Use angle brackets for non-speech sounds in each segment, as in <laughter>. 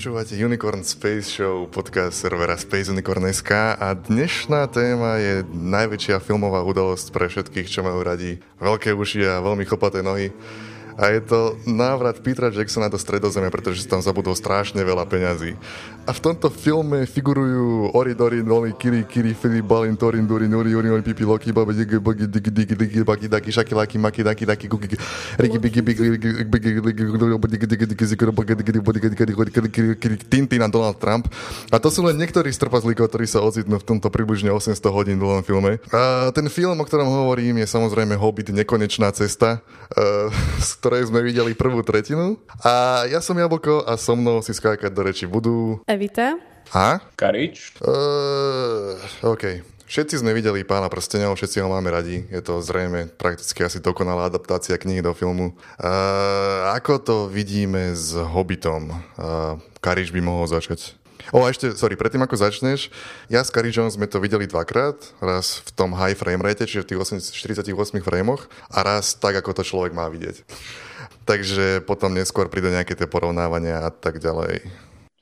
Počúvate Unicorn Space Show, podcast servera Space Unicorn.sk a dnešná téma je najväčšia filmová udalosť pre všetkých, čo majú radi veľké uši a veľmi chlpaté nohy. A je to návrat Petra Jacksona do stredozemia, pretože sa tam zabudol strašne veľa peňazí. A v tomto filme figurujú Ori Dori, Noli, Kiri, Kiri, Filip, Balin, Torin, Duri, Nuri, Uri, Ori, Pipi, Loki, Babi, Digi, Bagi, Digi, Digi, Digi, Bagi, Daki, Shaki, Laki, Maki, Daki, Daki, Gugi, Rigi, Bigi, Bigi, Bigi, Bigi, Bigi, Bigi, Digi, Digi, Zikro, Bagi, Digi, Digi, Digi, Digi, Digi, Digi, Tintin a Donald Trump. A to sú len niektorí z trpazlíkov, ktorí sa ocitnú v tomto približne 800 hodín dlhom filme. A ten film, o ktorom hovorím, je samozrejme Hobbit Nekonečná cesta, z ktorej sme videli prvú tretinu. A ja som Jablko a so mnou si skákať do reči budú... Evita. A? Karič. Uh, OK. Všetci sme videli Pána prstenov, všetci ho máme radi. Je to zrejme prakticky asi dokonalá adaptácia knihy do filmu. Uh, ako to vidíme s Hobbitom? Uh, Karič by mohol začať. O, a ešte, sorry, predtým ako začneš, ja s Karičom sme to videli dvakrát, raz v tom high frame rate, čiže v tých 8, 48 framoch a raz tak, ako to človek má vidieť. Takže potom neskôr príde nejaké tie porovnávania a tak ďalej.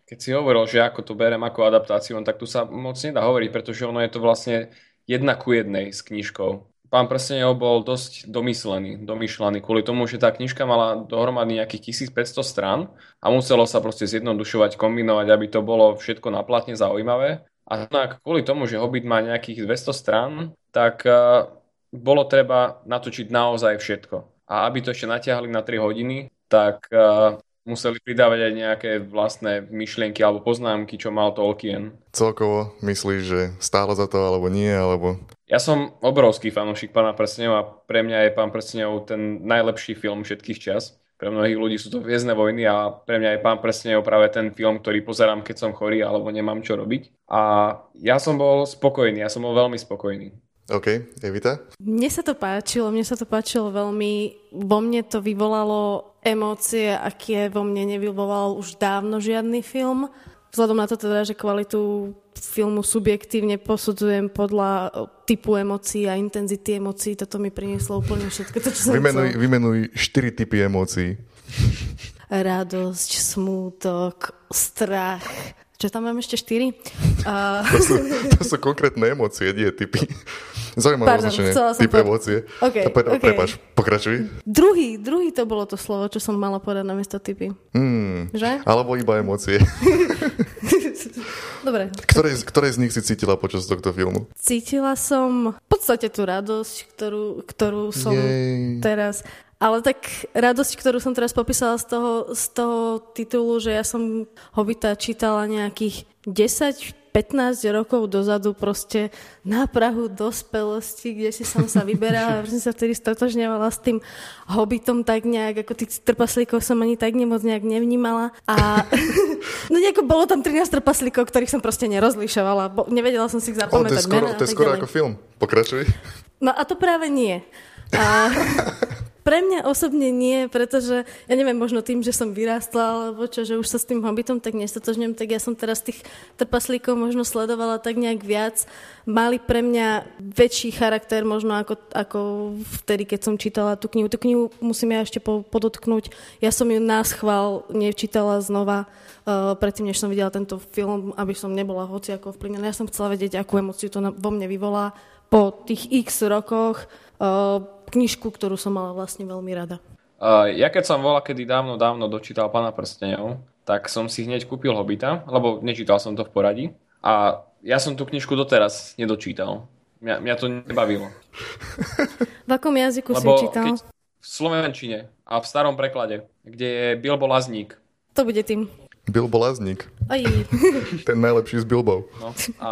Keď si hovoril, že ako to berem ako adaptáciu, tak tu sa moc nedá hovoriť, pretože ono je to vlastne jedna ku jednej s knižkou. Pán Prstenov bol dosť domyslený, domyšľaný kvôli tomu, že tá knižka mala dohromady nejakých 1500 strán a muselo sa proste zjednodušovať, kombinovať, aby to bolo všetko naplatne zaujímavé. A kvôli tomu, že Hobbit má nejakých 200 strán, tak uh, bolo treba natočiť naozaj všetko. A aby to ešte natiahli na 3 hodiny, tak uh, museli pridávať aj nejaké vlastné myšlienky alebo poznámky, čo mal Tolkien. Celkovo myslíš, že stálo za to alebo nie, alebo... Ja som obrovský fanúšik Pána prstenov a pre mňa je Pán prstenov ten najlepší film všetkých čas. Pre mnohých ľudí sú to Hviezdne vojny a pre mňa je Pán prstenov práve ten film, ktorý pozerám, keď som chorý alebo nemám čo robiť. A ja som bol spokojný, ja som bol veľmi spokojný. OK, Evita? Mne sa to páčilo, mne sa to páčilo veľmi. Vo mne to vyvolalo emócie, aké vo mne nevyvolal už dávno žiadny film. Vzhľadom na to teda, že kvalitu filmu subjektívne posudzujem podľa typu emócií a intenzity emócií, toto mi prinieslo úplne všetko to, čo som vymenuj, chcel. vymenuj štyri typy emócií. Radosť, smútok, strach. Čo tam mám ešte štyri? Uh... To, sú, to sú konkrétne emócie, nie typy. Zaujímavé Pardon, označenie. Typ to- emócie. OK, A pre- OK. Prepač, pokračuj. Druhý, druhý to bolo to slovo, čo som mala povedať na miesto typy. Hmm. Že? Alebo iba emócie. <laughs> Dobre. Ktoré, ktoré z nich si cítila počas tohto filmu? Cítila som v podstate tú radosť, ktorú, ktorú som Jej. teraz... Ale tak radosť, ktorú som teraz popísala z toho, z toho titulu, že ja som Hobita čítala nejakých 10-15 rokov dozadu proste na Prahu dospelosti, kde si som sa vyberala, <laughs> že som sa vtedy stotožňovala s tým Hobbitom tak nejak, ako tých trpaslíkov som ani tak nemoc nejak nevnímala. A <laughs> no nejako bolo tam 13 trpaslíkov, ktorých som proste nerozlišovala. Bo, nevedela som si ich O, to je zapamätať. skoro, a to je skoro ako film. Pokračuj. No a to práve nie. A <laughs> pre mňa osobne nie, pretože ja neviem, možno tým, že som vyrástla, alebo čo, že už sa s tým hobbitom tak nestotožňujem, tak ja som teraz tých trpaslíkov možno sledovala tak nejak viac. Mali pre mňa väčší charakter možno ako, ako vtedy, keď som čítala tú knihu. Tú knihu musím ja ešte po, podotknúť. Ja som ju na schvál nečítala znova uh, predtým, než som videla tento film, aby som nebola hoci ako vplyvnená. Ja som chcela vedieť, akú emociu to vo mne vyvolá po tých x rokoch uh, knižku, ktorú som mala vlastne veľmi rada. Ja keď som bola kedy dávno, dávno dočítal Pána prstenov, tak som si hneď kúpil Hobita, lebo nečítal som to v poradí. A ja som tú knižku doteraz nedočítal. Mňa, mňa to nebavilo. V akom jazyku si Lebo ju čítal? keď v slovenčine a v starom preklade, kde je Bilbo Lazník. To bude tým. Bilbo Lazník. <laughs> Ten najlepší z Bilbov. No. A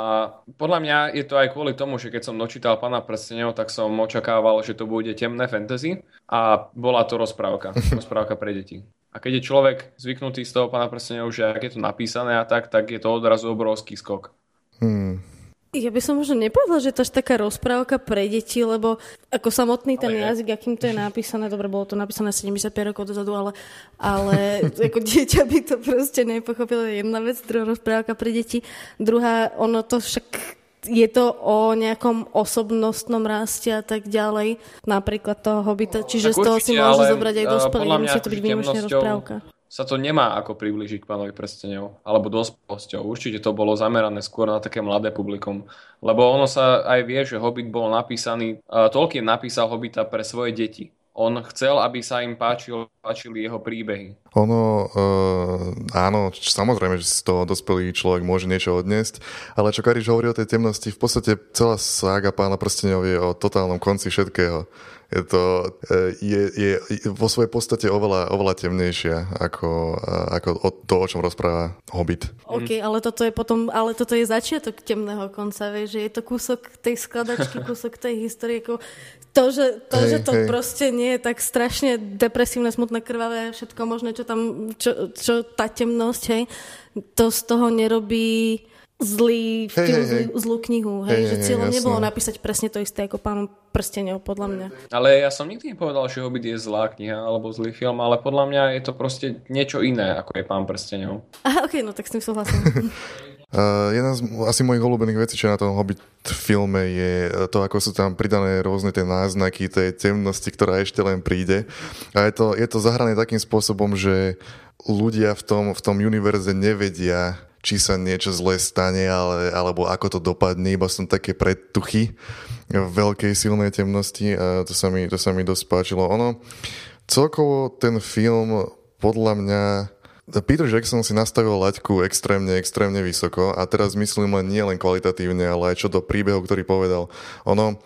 podľa mňa je to aj kvôli tomu, že keď som dočítal Pána prstenov, tak som očakával, že to bude temné fantasy a bola to rozprávka. <laughs> Rozprávka pre deti. A keď je človek zvyknutý z toho Pána prstenov, že ak je to napísané a tak, tak je to odrazu obrovský skok. Hmm. Ja by som možno nepovedala, že to až taká rozprávka pre deti, lebo ako samotný ten ale jazyk, akým to je napísané, dobre, bolo to napísané 75 rokov dozadu, ale, ale <laughs> ako dieťa by to proste nepochopilo. Jedna vec, druhá rozprávka pre deti. Druhá, ono to však je to o nejakom osobnostnom raste a tak ďalej, napríklad toho hobita, čiže z toho si môže zobrať aj dospelý, nemusí to byť výnimočne rozprávka sa to nemá ako približiť k pánovi prstenov, alebo dospelosťou. Určite to bolo zamerané skôr na také mladé publikum, lebo ono sa aj vie, že Hobbit bol napísaný, uh, Tolkien napísal Hobbita pre svoje deti. On chcel, aby sa im páčil, páčili jeho príbehy. Ono, uh, áno, samozrejme, že z toho dospelý človek môže niečo odniesť, ale čo Kariš hovorí o tej temnosti, v podstate celá sága pána prstenov je o totálnom konci všetkého je to e, je, je vo svojej podstate oveľa, oveľa temnejšia ako, ako to, o čom rozpráva Hobbit. OK, ale toto je potom, ale toto je začiatok temného konca, vieš, že je to kúsok tej skladačky, <laughs> kúsok tej histórie, ako to, že to, hej, že to hej. proste nie je tak strašne depresívne, smutné, krvavé, všetko možné, čo tam, čo, čo tá temnosť, hej, to z toho nerobí zlý film, hey, hey, zlú, knihu. Hej, hey, že cieľom hey, nebolo napísať presne to isté ako pánom prstenov, podľa mňa. Ale ja som nikdy nepovedal, že Hobbit je zlá kniha alebo zlý film, ale podľa mňa je to proste niečo iné, ako je pán prstenov. Aha, ok, no tak s tým súhlasím. <laughs> Uh, jedna z asi mojich obľúbených vecí, čo na tom Hobbit filme je to, ako sú tam pridané rôzne tie náznaky tej temnosti, ktorá ešte len príde. A je to, je to zahrané takým spôsobom, že ľudia v tom, v tom univerze nevedia, či sa niečo zlé stane, ale, alebo ako to dopadne, iba som také predtuchy v veľkej silnej temnosti a to sa mi, to sa mi dosť páčilo. Ono, celkovo ten film podľa mňa Peter Jackson si nastavil laťku extrémne, extrémne vysoko a teraz myslím len nie len kvalitatívne, ale aj čo do príbehu, ktorý povedal. Ono,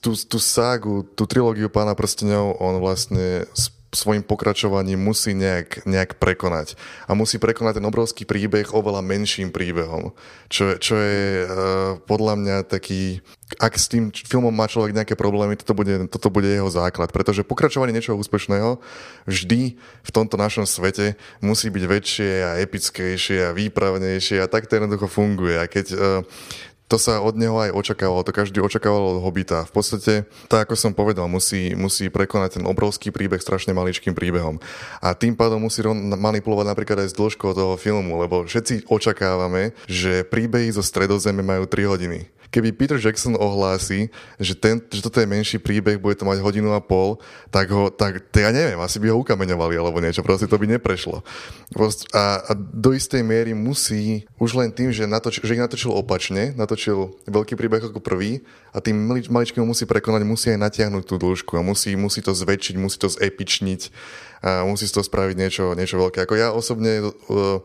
tú, tú ságu, tú trilógiu Pána prstenov on vlastne svojim pokračovaním musí nejak, nejak prekonať. A musí prekonať ten obrovský príbeh oveľa menším príbehom. Čo, čo je uh, podľa mňa taký... Ak s tým filmom má človek nejaké problémy, toto bude, toto bude jeho základ. Pretože pokračovanie niečoho úspešného vždy v tomto našom svete musí byť väčšie a epickejšie a výpravnejšie a tak to jednoducho funguje. A keď uh, to sa od neho aj očakávalo, to každý očakával od Hobita. V podstate, tak ako som povedal, musí, musí prekonať ten obrovský príbeh strašne maličkým príbehom. A tým pádom musí manipulovať napríklad aj s dĺžkou toho filmu, lebo všetci očakávame, že príbehy zo stredozeme majú 3 hodiny keby Peter Jackson ohlási, že, ten, že toto je menší príbeh, bude to mať hodinu a pol, tak ho, tak, to ja neviem, asi by ho ukameňovali alebo niečo, proste to by neprešlo. A, a do istej miery musí, už len tým, že, natoč, že ich natočil opačne, natočil veľký príbeh ako prvý a tým maličkým musí prekonať, musí aj natiahnuť tú dĺžku a musí, musí to zväčšiť, musí to zepičniť a musí z toho spraviť niečo, niečo veľké. Ako ja osobne uh,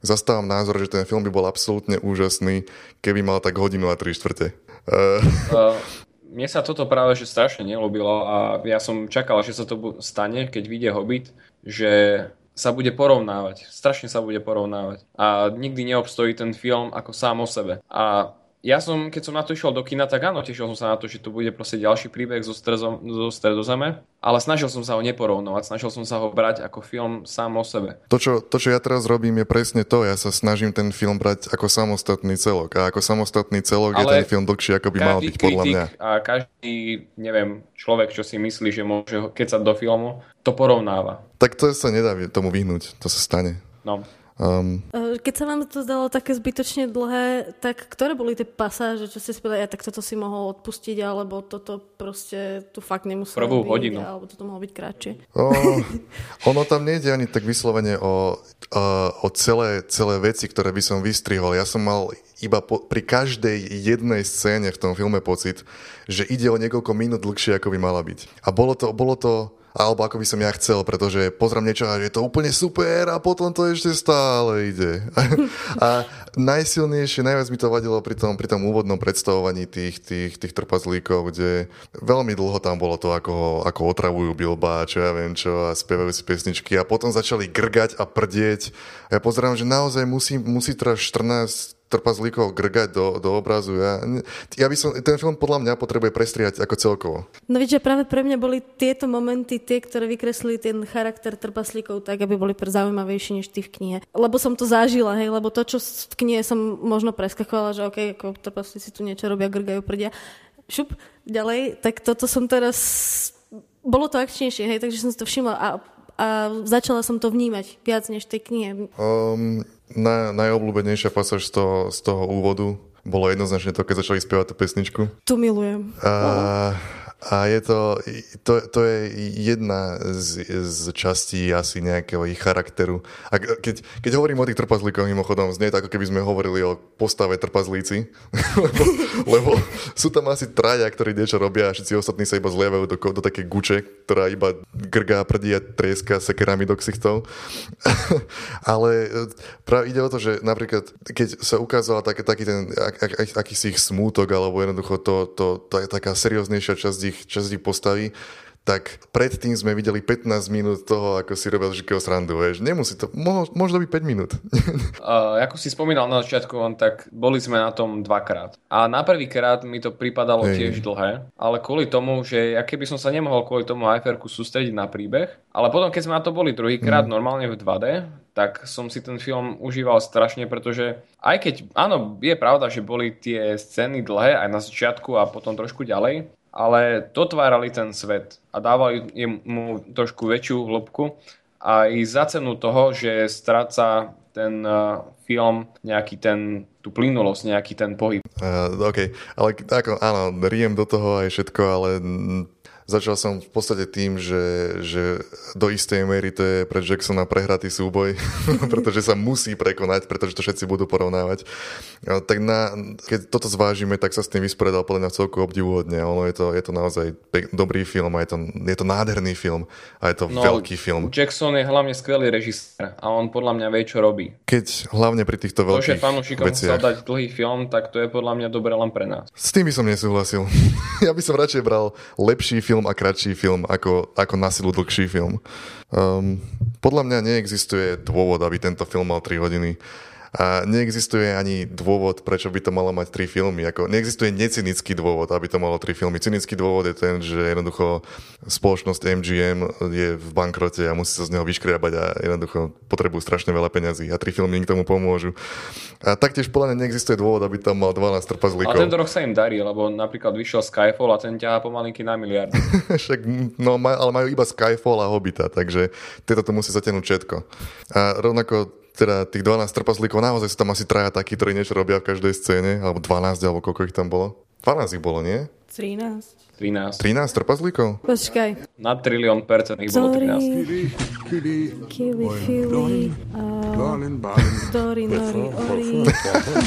zastávam názor, že ten film by bol absolútne úžasný, keby mal tak hodinu a tri štvrte. Uh, <laughs> mne sa toto práve že strašne nelúbilo a ja som čakal, že sa to stane, keď vyjde Hobbit, že sa bude porovnávať. Strašne sa bude porovnávať. A nikdy neobstojí ten film ako sám o sebe. A ja som, keď som na to išiel do kina, tak áno, tešil som sa na to, že to bude proste ďalší príbeh zo, strezo, zo stredozeme, ale snažil som sa ho neporovnovať, snažil som sa ho brať ako film sám o sebe. To čo, to, čo ja teraz robím, je presne to. Ja sa snažím ten film brať ako samostatný celok. A ako samostatný celok ale je ten film dlhší, ako by mal byť, podľa mňa. A každý, neviem, človek, čo si myslí, že môže kecať do filmu, to porovnáva. Tak to sa nedá tomu vyhnúť, to sa stane. No. Um, Keď sa vám to zdalo také zbytočne dlhé, tak ktoré boli tie pasáže, čo ste si povedali, ja, tak toto si mohol odpustiť, alebo toto proste tu fakt nemuselo Prvú byť, hodinu. alebo toto mohlo byť kratšie? O, <laughs> ono tam nejde ani tak vyslovene o, o celé, celé veci, ktoré by som vystrihol. Ja som mal iba po, pri každej jednej scéne v tom filme pocit, že ide o niekoľko minút dlhšie, ako by mala byť. A bolo to, bolo to alebo ako by som ja chcel, pretože pozriem niečo a je to úplne super a potom to ešte stále ide. <laughs> a najsilnejšie, najviac mi to vadilo pri tom, pri tom úvodnom predstavovaní tých, tých, tých trpazlíkov, kde veľmi dlho tam bolo to, ako, ako otravujú Bilba, čo ja viem čo, a spievajú si pesničky a potom začali grgať a prdieť. A ja pozerám, že naozaj musí, musí teraz 14 trpazlíkov grgať do, do obrazu. Ja, ja by som, ten film podľa mňa potrebuje prestriať ako celkovo. No vidíš, že práve pre mňa boli tieto momenty tie, ktoré vykreslili ten charakter trpaslíkov tak, aby boli zaujímavejší než ty v knihe. Lebo som to zažila, hej, lebo to, čo v knihe som možno preskakovala, že OK, ako trpaslíci tu niečo robia, grgajú prdia, šup, ďalej, tak toto som teraz bolo to akčnejšie, hej, takže som si to všimla a, a začala som to vnímať viac než tej knihe. Um, na, najobľúbenejšia pasáž z toho, z toho úvodu bolo jednoznačne to, keď začali spievať tú pesničku. Tu milujem. A, a je to, to, to je jedna z, z častí asi nejakého ich charakteru. A keď, keď hovorím o tých trpazlíkoch, mimochodom, znie to ako keby sme hovorili o postave trpazlíci, <laughs> lebo, lebo sú tam asi traja, ktorí niečo robia a všetci ostatní sa iba zlievajú do, do také guče, ktorá iba grgá, prdí a trieska sekerami do ksichtov. <laughs> Ale e, práve ide o to, že napríklad, keď sa ukázala taký, ten ak, ak, akýsi ich smútok, alebo jednoducho to, to, to je taká serióznejšia časť ich, časť ich postavy, tak predtým sme videli 15 minút toho, ako si robil Žikého srandu, vieš. Nemusí to, mo, možno byť 5 minút. <laughs> uh, ako si spomínal na začiatku, tak boli sme na tom dvakrát. A na prvýkrát mi to pripadalo Hej. tiež dlhé, ale kvôli tomu, že ja keby som sa nemohol kvôli tomu hyperku sústrediť na príbeh, ale potom keď sme na to boli druhýkrát mm. normálne v 2D, tak som si ten film užíval strašne, pretože aj keď, áno, je pravda, že boli tie scény dlhé aj na začiatku a potom trošku ďalej, ale dotvárali ten svet a dávali mu trošku väčšiu hĺbku a i za cenu toho, že stráca ten uh, film nejaký ten, tú plynulosť, nejaký ten pohyb. Uh, OK, ale ako, áno, riem do toho aj všetko, ale Začal som v podstate tým, že, že do istej miery to je pre Jacksona prehratý súboj, <laughs> pretože sa musí prekonať, pretože to všetci budú porovnávať. Tak na, keď toto zvážime, tak sa s tým vysporiadal podľa mňa celku obdivuhodne. Ono je to, je to naozaj dobrý film a je to, je to nádherný film a je to no, veľký film. Jackson je hlavne skvelý režisér a on podľa mňa vie, čo robí. Keď hlavne pri týchto veľkých To, že fanúšikom chcel dať dlhý film, tak to je podľa mňa dobré len pre nás. S tým by som nesúhlasil. <laughs> ja by som radšej bral lepší film film a kratší film ako, ako na silu dlhší film. Um, podľa mňa neexistuje dôvod, aby tento film mal 3 hodiny. A neexistuje ani dôvod, prečo by to malo mať tri filmy. Ako, neexistuje necynický dôvod, aby to malo tri filmy. Cynický dôvod je ten, že jednoducho spoločnosť MGM je v bankrote a musí sa z neho vyškriabať a jednoducho potrebujú strašne veľa peňazí a tri filmy im k tomu pomôžu. A taktiež podľa mňa neexistuje dôvod, aby tam mal 12 trpazlíkov. A tento rok sa im darí, lebo napríklad vyšiel Skyfall a ten ťahá pomalinky na miliardu. <laughs> Však, no, ale majú iba Skyfall a Hobita, takže tieto to musí zatiahnuť všetko. A rovnako teda tých 12 trpaslíkov, naozaj sú tam asi traja takí, ktorí niečo robia v každej scéne, alebo 12, alebo koľko ich tam bolo. 12 ich bolo, nie? 13. 13. 13 trpazlíkov? Počkaj. Na trilión percent ich bolo 13. Kili, fili, Dori, nori, ori,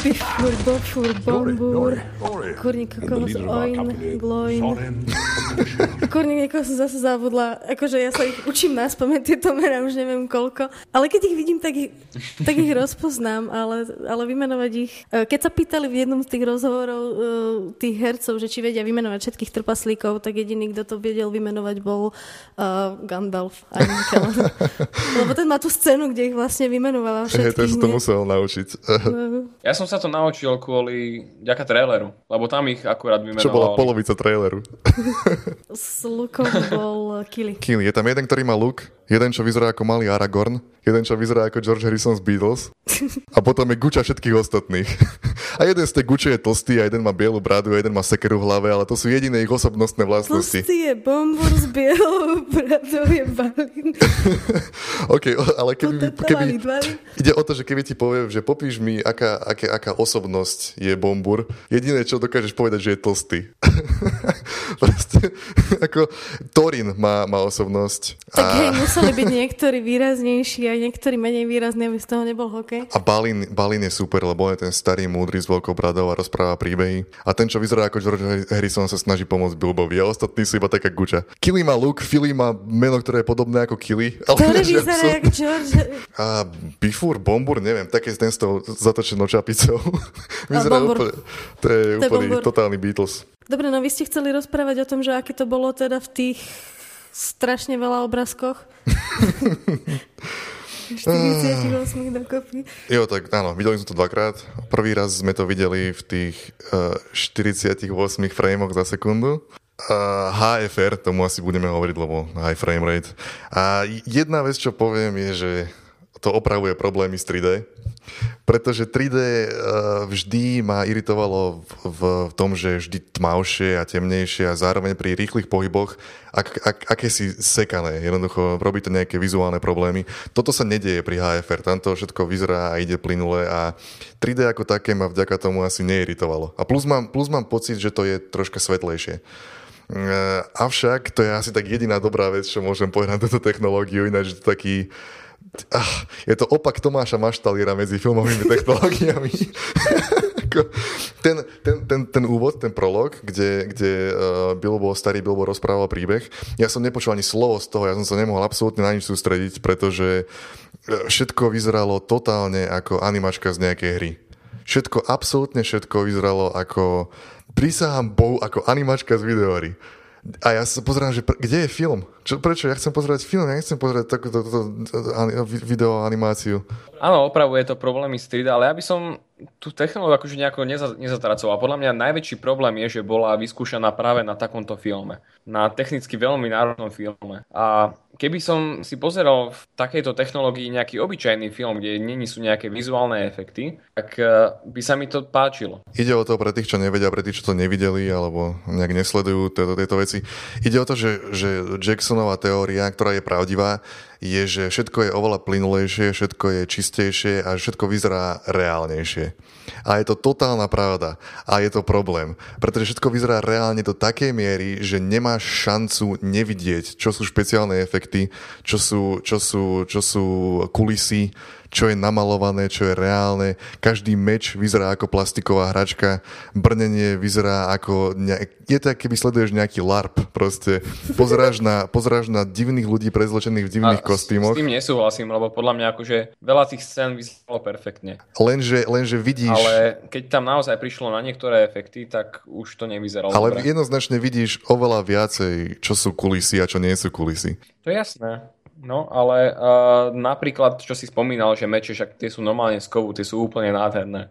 bifur, bofur, bombur, kurník, kokos, oin, gloin. Kurník, niekoho som zase zabudla. Akože ja sa ich učím na spomeň, tieto mená už neviem koľko. Ale keď ich vidím, tak ich, tak ich rozpoznám, ale, ale vymenovať ich... E, keď sa pýtali v jednom z tých rozhovorov e, tých hercov, že či vedia vymenovať všetkých trpaslíkov, trpaslíkov, tak jediný, kto to vedel vymenovať, bol uh, Gandalf a <laughs> Lebo ten má tú scénu, kde ich vlastne vymenovala všetkých. Hey, ten sa to musel naučiť. ja som sa to naučil kvôli ďaká traileru, lebo tam ich akurát vymenoval. Čo bola polovica traileru. <laughs> S lukom bol Kili. Kili. Je tam jeden, ktorý má luk, jeden, čo vyzerá ako malý Aragorn, jeden, čo vyzerá ako George Harrison z Beatles a potom je guča všetkých ostatných. <laughs> A jeden z tej guče je tlstý a jeden má bielu bradu a jeden má sekeru v hlave, ale to sú jediné ich osobnostné vlastnosti. Tlstý je bombur s <laughs> bielou bradou je balín. <laughs> OK, ale keby, keby, ide o to, že keby ti poviem, že popíš mi, aká, aká, aká osobnosť je bombur, jediné, čo dokážeš povedať, že je tlstý. Proste, ako Torin má, má osobnosť. Tak a... hej, museli byť niektorí výraznejší a niektorí menej výrazní, aby z toho nebol hokej. A Balín, Balín je super, lebo je ten starý múdry s veľkou bradou a rozpráva príbehy. A ten, čo vyzerá ako George Harrison, sa snaží pomôcť Bilbovi. A ostatní sú iba taká guča. Killy má look, Philly má meno, ktoré je podobné ako Killy. <laughs> Ale Ktorý vyzerá ako George... A Bifur, Bombur, neviem, také ten s tou zatočenou čapicou. <laughs> vyzerá úplne, to je to úplný je totálny Beatles. Dobre, no vy ste chceli rozprávať o tom, že aké to bolo teda v tých strašne veľa obrázkoch. <laughs> 48 dokopy. Jo, tak áno, videli sme to dvakrát. Prvý raz sme to videli v tých uh, 48 frameoch za sekundu. Uh, HFR, tomu asi budeme hovoriť, lebo high frame rate. A jedna vec, čo poviem, je, že to opravuje problémy s 3D. Pretože 3D uh, vždy ma iritovalo v, v tom, že je vždy tmavšie a temnejšie a zároveň pri rýchlych pohyboch ak, ak, aké si sekané. Jednoducho robí to nejaké vizuálne problémy. Toto sa nedieje pri HFR. Tam to všetko vyzerá a ide plynule a 3D ako také ma vďaka tomu asi neiritovalo. A plus mám, plus mám pocit, že to je troška svetlejšie. Uh, avšak to je asi tak jediná dobrá vec, čo môžem povedať na túto technológiu, ináč je to taký ah, je to opak Tomáša Maštalíra medzi filmovými technológiami. <laughs> ten, ten, ten, ten úvod, ten prolog, kde, kde uh, Bilbo, starý Bilbo rozprával príbeh, ja som nepočul ani slovo z toho, ja som sa nemohol absolútne na nič sústrediť, pretože všetko vyzeralo totálne ako animačka z nejakej hry. Všetko, absolútne všetko vyzeralo ako, prísahám Bohu, ako animačka z videohry. A ja sa pozerám, že pr- kde je film? Čo, prečo? Ja chcem pozerať film, ja nechcem pozerať takúto video animáciu. Áno, opravuje to problémy s 3D, ale ja by som tú technológiu akože nejako neza, nezatracoval. Podľa mňa najväčší problém je, že bola vyskúšaná práve na takomto filme. Na technicky veľmi náročnom filme. A keby som si pozeral v takejto technológii nejaký obyčajný film, kde není sú nejaké vizuálne efekty, tak e, by sa mi to páčilo. Ide o to pre tých, čo nevedia, pre tých, čo to nevideli alebo nejak nesledujú tieto, tieto veci. Ide o to, že, že Jacksonová teória, ktorá je pravdivá, je, že všetko je oveľa plynulejšie, všetko je čistejšie a všetko vyzerá reálnejšie. A je to totálna pravda. A je to problém. Pretože všetko vyzerá reálne do takej miery, že nemáš šancu nevidieť, čo sú špeciálne efekty, čo sú, čo sú, čo sú kulisy, čo je namalované, čo je reálne. Každý meč vyzerá ako plastiková hračka, brnenie vyzerá ako... Ne... Je to, keby sleduješ nejaký LARP proste. Pozeráš na, pozeráš na divných ľudí prezločených v divných A kostýmoch. S tým nesúhlasím, lebo podľa mňa akože veľa tých scén vyzeralo perfektne. Lenže, lenže vidíš... Ale keď tam naozaj prišlo na niektoré efekty, tak už to nevyzeralo Ale dobre. jednoznačne vidíš oveľa viacej, čo sú kulisy a čo nie sú kulisy. To je jasné. No, ale uh, napríklad, čo si spomínal, že meče, však tie sú normálne z kovu, tie sú úplne nádherné.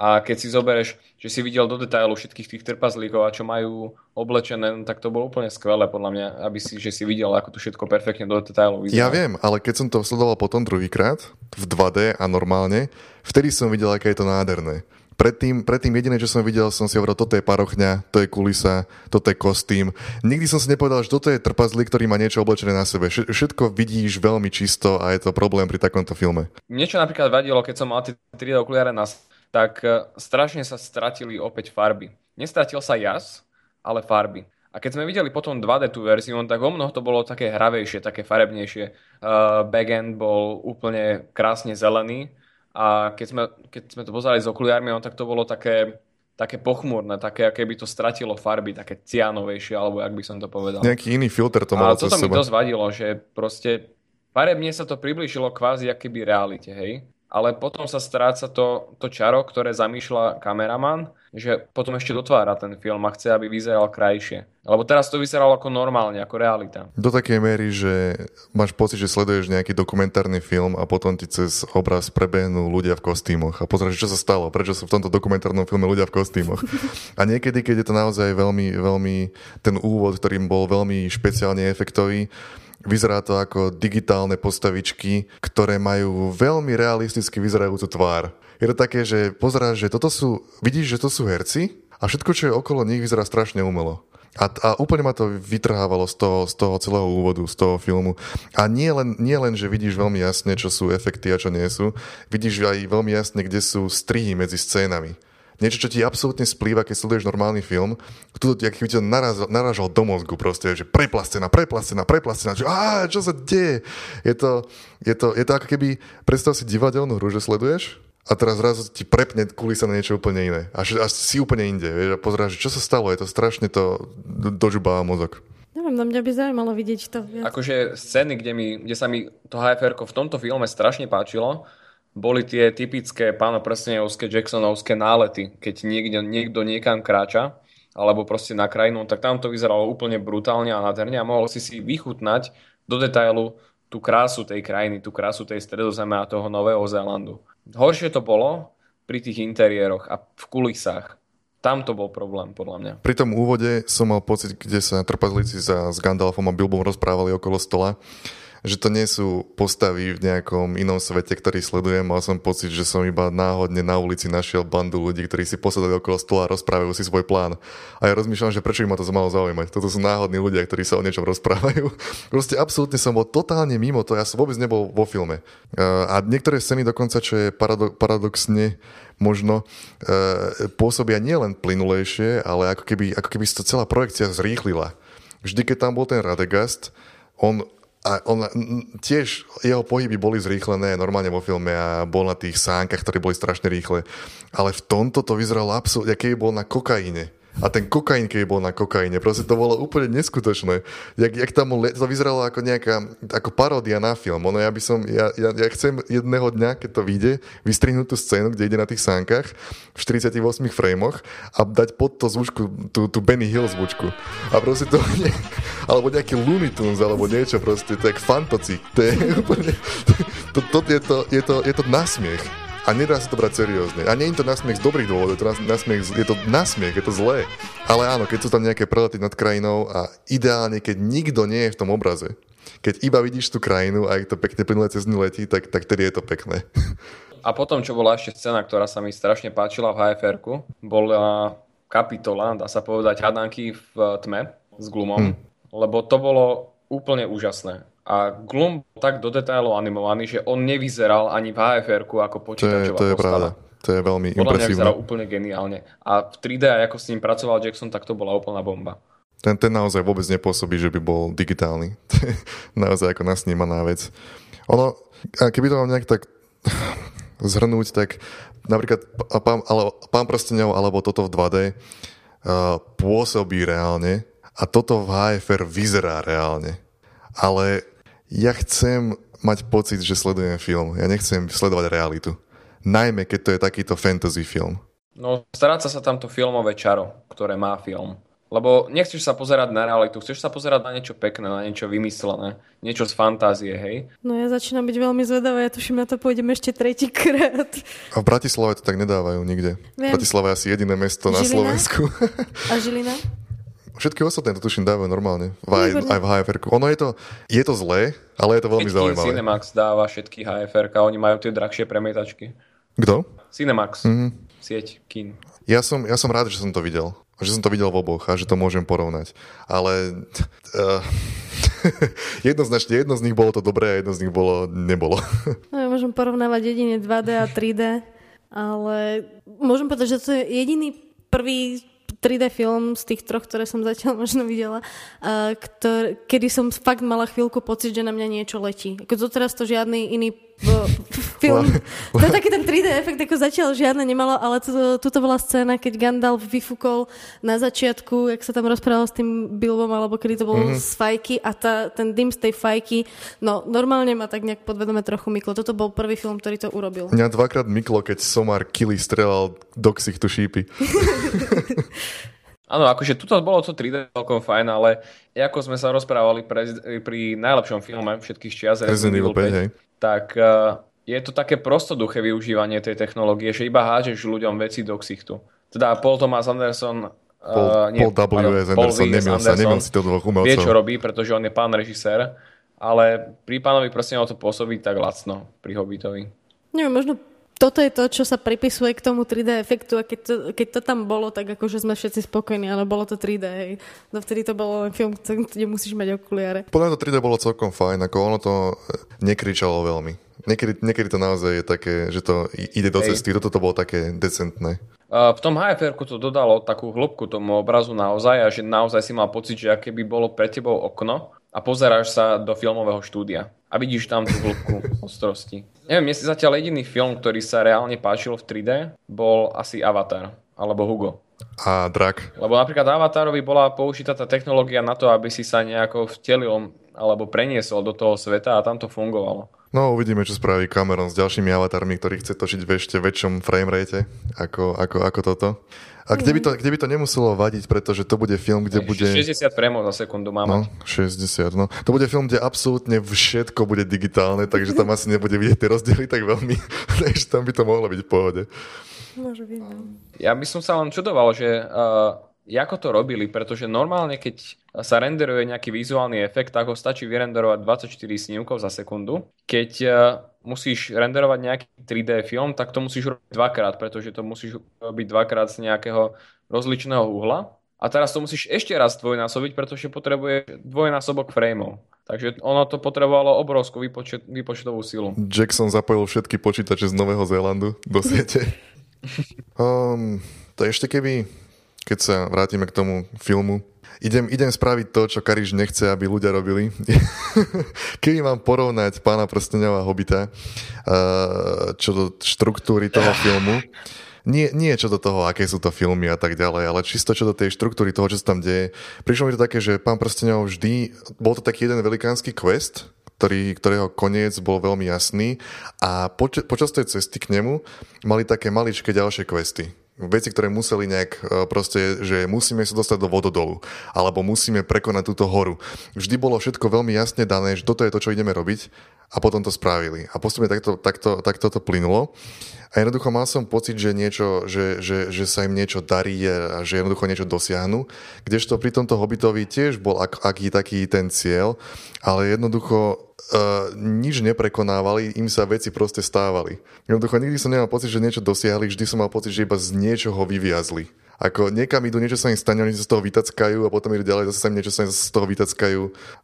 A keď si zoberieš, že si videl do detailu všetkých tých trpazlíkov a čo majú oblečené, no, tak to bolo úplne skvelé podľa mňa, aby si, že si videl, ako to všetko perfektne do detailu vyzerá. Ja viem, ale keď som to sledoval potom druhýkrát, v 2D a normálne, vtedy som videl, aké je to nádherné. Predtým, predtým jediné, čo som videl, som si hovoril, toto je parochňa, to je kulisa, toto je kostým. Nikdy som si nepovedal, že toto je trpazlík, ktorý má niečo oblečené na sebe. Všetko vidíš veľmi čisto a je to problém pri takomto filme. Niečo napríklad vadilo, keď som mal tie 3D okuliare na tak e, strašne sa stratili opäť farby. Nestratil sa jas, ale farby. A keď sme videli potom 2D tú verziu, tak o mnoho to bolo také hravejšie, také farebnejšie. Uh, backend bol úplne krásne zelený a keď sme, keď sme to pozerali s okuliármi, no, tak to bolo také, také pochmúrne, také, aké by to stratilo farby, také cianovejšie, alebo jak by som to povedal. Nejaký iný filter to A malo cez toto mi seba. dosť vadilo, že proste farebne sa to priblížilo kvázi akéby realite, hej? Ale potom sa stráca to, to čaro, ktoré zamýšľa kameraman, že potom ešte dotvára ten film a chce, aby vyzeral krajšie. Lebo teraz to vyzeralo ako normálne, ako realita. Do takej miery, že máš pocit, že sleduješ nejaký dokumentárny film a potom ti cez obraz prebehnú ľudia v kostýmoch a pozrieš, čo sa stalo, prečo sú v tomto dokumentárnom filme ľudia v kostýmoch. <laughs> A niekedy, keď je to naozaj veľmi, veľmi, ten úvod, ktorým bol veľmi špeciálne efektový, Vyzerá to ako digitálne postavičky, ktoré majú veľmi realisticky vyzerajúcu tvár. Je to také, že pozeráš, že toto sú, vidíš, že to sú herci a všetko, čo je okolo nich, vyzerá strašne umelo. A, a úplne ma to vytrhávalo z toho, z toho celého úvodu, z toho filmu. A nie len, nie len, že vidíš veľmi jasne, čo sú efekty a čo nie sú, vidíš aj veľmi jasne, kde sú strihy medzi scénami. Niečo, čo ti absolútne splýva, keď sleduješ normálny film, tu jak by ťa do mozgu proste, že preplastená, preplastená, preplastená, že á, čo sa deje? Je to, je to, je to ako keby, predstav si divadelnú hru, že sleduješ a teraz zrazu ti prepne kulisa na niečo úplne iné. A, že, a si úplne inde, vieš, a pozeráš, že čo sa stalo, je to strašne to dožubáva mozog. Neviem, na mňa by zaujímalo vidieť to viac. Akože scény, kde, mi, kde sa mi to HFR v tomto filme strašne páčilo, boli tie typické pánoprstenevské Jacksonovské nálety, keď niekde, niekto niekam kráča, alebo proste na krajinu, tak tam to vyzeralo úplne brutálne a nádherne a mohol si si vychutnať do detailu tú krásu tej krajiny, tú krásu tej stredozeme a toho Nového Zélandu. Horšie to bolo pri tých interiéroch a v kulisách. Tam to bol problém, podľa mňa. Pri tom úvode som mal pocit, kde sa trpazlíci za, s Gandalfom a Bilbom rozprávali okolo stola, že to nie sú postavy v nejakom inom svete, ktorý sledujem. Mal som pocit, že som iba náhodne na ulici našiel bandu ľudí, ktorí si posadali okolo stola a rozprávajú si svoj plán. A ja rozmýšľam, že prečo im ma to malo zaujímať. Toto sú náhodní ľudia, ktorí sa o niečom rozprávajú. <laughs> Proste absolútne som bol totálne mimo to. Ja som vôbec nebol vo filme. A niektoré scény dokonca, čo je parado- paradoxne možno e, pôsobia nielen plynulejšie, ale ako keby, ako keby sa celá projekcia zrýchlila. Vždy, keď tam bol ten Radegast, on a on, tiež jeho pohyby boli zrýchlené normálne vo filme a bol na tých sánkach, ktoré boli strašne rýchle. Ale v tomto to vyzeralo absolútne, aký bol na kokaine. A ten kokain, keď bol na kokaine, proste to bolo úplne neskutočné. Jak, jak tam to vyzeralo ako nejaká, ako paródia na film. Ono, ja by som, ja, ja, ja chcem jedného dňa, keď to vyjde, vystrihnúť tú scénu, kde ide na tých sánkach v 48 framoch a dať pod to zvučku, tú, tú Benny Hill zvučku. A proste to, <laughs> nie, alebo nejaký Looney Tunes, alebo niečo proste, to je fantocik. To je <laughs> úplne, to, to, je, to, je, to, je to nasmiech. A nedá sa to brať seriózne. A nie je to nasmiech z dobrých dôvodov, je to, nasmiech, je to nasmiech, je to zlé. Ale áno, keď sú tam nejaké prelety nad krajinou a ideálne, keď nikto nie je v tom obraze, keď iba vidíš tú krajinu a je to pekne plynulé cez letí, tak, tak tedy je to pekné. <laughs> A potom, čo bola ešte scéna, ktorá sa mi strašne páčila v HFR-ku, bola kapitola, dá sa povedať, hadanky v tme s glumom, hmm. lebo to bolo úplne úžasné. A Gloom bol tak do detailov animovaný, že on nevyzeral ani v hfr ako počítačová to je, to je pravda. To je veľmi Podľa impresívne. mňa vyzeral úplne geniálne. A v 3D, ako s ním pracoval Jackson, tak to bola úplná bomba. Ten, ten naozaj vôbec nepôsobí, že by bol digitálny. <laughs> naozaj ako nasnímaná vec. Ono, keby to mám nejak tak <sighs> zhrnúť, tak napríklad pán, ale, pán prstenov alebo toto v 2D uh, pôsobí reálne a toto v HFR vyzerá reálne. Ale ja chcem mať pocit, že sledujem film. Ja nechcem sledovať realitu. Najmä, keď to je takýto fantasy film. No, stráca sa tamto filmové čaro, ktoré má film. Lebo nechceš sa pozerať na realitu, chceš sa pozerať na niečo pekné, na niečo vymyslené, niečo z fantázie, hej? No ja začínam byť veľmi zvedavá, ja tuším, na to pôjdem ešte tretíkrát. A v Bratislave to tak nedávajú nikde. Viem. Bratislava je asi jediné mesto Žilina? na Slovensku. A Žilina? Všetky ostatné to tuším dávajú normálne. V, aj, aj v hfr Ono je to, je to zlé, ale je to veľmi zaujímavé. Cinemax dáva všetky hfr oni majú tie drahšie premietačky. Kto? Cinemax. Mm-hmm. Sieť kin. Ja som, ja som rád, že som to videl. Že som to videl v oboch a že to môžem porovnať. Ale uh, <laughs> jednoznačne jedno z nich bolo to dobré a jedno z nich bolo, nebolo. <laughs> no, ja môžem porovnávať jedine 2D a 3D, ale môžem povedať, že to je jediný prvý 3D film z tých troch, ktoré som zatiaľ možno videla, uh, ktor- kedy som fakt mala chvíľku pocit, že na mňa niečo letí. Ako doteraz to žiadny iný film. To je taký ten 3D efekt, ako zatiaľ žiadne nemalo, ale to, tuto bola scéna, keď Gandalf vyfúkol na začiatku, jak sa tam rozprával s tým Bilbom, alebo kedy to bolo mm-hmm. z fajky a tá, ten dym z tej fajky, no normálne ma tak nejak podvedome trochu myklo. Toto bol prvý film, ktorý to urobil. Mňa dvakrát myklo, keď Somar Kili strelal do ksichtu šípy. <laughs> Áno, akože tuto bolo to 3D celkom fajn, ale ako sme sa rozprávali pre, pri najlepšom filme všetkých čias Resident Evil 5, 5 hej tak uh, je to také prostoduché využívanie tej technológie, že iba hážeš ľuďom veci do ksichtu. Teda Paul Thomas Anderson Paul, uh, nie, Paul W. S. Anderson, nemil sa, nemil si to dvoch umelcov. Vie, čo robí, pretože on je pán režisér, ale pri pánovi proste to pôsobí tak lacno, pri Hobbitovi. Neviem, možno toto je to, čo sa pripisuje k tomu 3D efektu a keď to, keď to tam bolo, tak akože sme všetci spokojní, ale bolo to 3D, hej. Dovtedy to bolo len film, kde musíš mať okuliare. Podľa to 3D bolo celkom fajn, ako ono to nekričalo veľmi. Niekedy, niekedy to naozaj je také, že to ide do cesty, toto to bolo také decentné. v tom HFR to dodalo takú hĺbku tomu obrazu naozaj a že naozaj si mal pocit, že aké by bolo pre tebou okno a pozeráš sa do filmového štúdia a vidíš tam tú hĺbku <laughs> ostrosti. Neviem, mne si zatiaľ jediný film, ktorý sa reálne páčil v 3D, bol asi Avatar alebo Hugo. A drak. Lebo napríklad Avatarovi bola použitá tá technológia na to, aby si sa nejako vtelil alebo preniesol do toho sveta a tam to fungovalo. No uvidíme, čo spraví Cameron s ďalšími avatarmi, ktorý chce točiť v ešte väčšom framerate ako, ako, ako toto. A kde by, to, kde by to nemuselo vadiť, pretože to bude film, kde bude... 60 frameov za sekundu má No, mať. 60, no. To bude film, kde absolútne všetko bude digitálne, takže tam asi nebude vidieť tie rozdiely tak veľmi. <laughs> takže tam by to mohlo byť v pohode. Môže byť, no. Ja by som sa len čudoval, že uh, ako to robili, pretože normálne, keď sa renderuje nejaký vizuálny efekt, tak ho stačí vyrenderovať 24 snímkov za sekundu. Keď uh, musíš renderovať nejaký 3D film, tak to musíš robiť dvakrát, pretože to musíš robiť dvakrát z nejakého rozličného uhla. A teraz to musíš ešte raz dvojnásobiť, pretože potrebuje dvojnásobok frameov. Takže ono to potrebovalo obrovskú výpočet, výpočtovú silu. Jackson zapojil všetky počítače z Nového Zélandu do siete. <laughs> um, to ešte keby, keď sa vrátime k tomu filmu, idem, idem spraviť to, čo Kariš nechce, aby ľudia robili. <laughs> keby mám porovnať Pána prstenov a Hobita, čo do štruktúry toho filmu, nie, nie čo do toho, aké sú to filmy a tak ďalej, ale čisto čo do tej štruktúry toho, čo sa tam deje. Prišlo mi to také, že pán Prstenov vždy, bol to taký jeden velikánsky quest, ktorý, ktorého koniec bol veľmi jasný a poč- počas tej cesty k nemu mali také maličké ďalšie questy veci, ktoré museli nejak e, proste, že musíme sa dostať do vododolu, alebo musíme prekonať túto horu. Vždy bolo všetko veľmi jasne dané, že toto je to, čo ideme robiť a potom to spravili. A postupne takto, takto, takto to plynulo. A jednoducho mal som pocit, že, niečo, že, že, že sa im niečo darí a že jednoducho niečo dosiahnu. Kdežto pri tomto Hobbitovi tiež bol ak, aký taký ten cieľ, ale jednoducho uh, nič neprekonávali, im sa veci proste stávali. Jednoducho nikdy som nemal pocit, že niečo dosiahli, vždy som mal pocit, že iba z niečoho vyviazli. Ako niekam idú, niečo sa im stane, oni sa z toho vytackajú a potom idú ďalej, zase sa im niečo sa im z toho vytackajú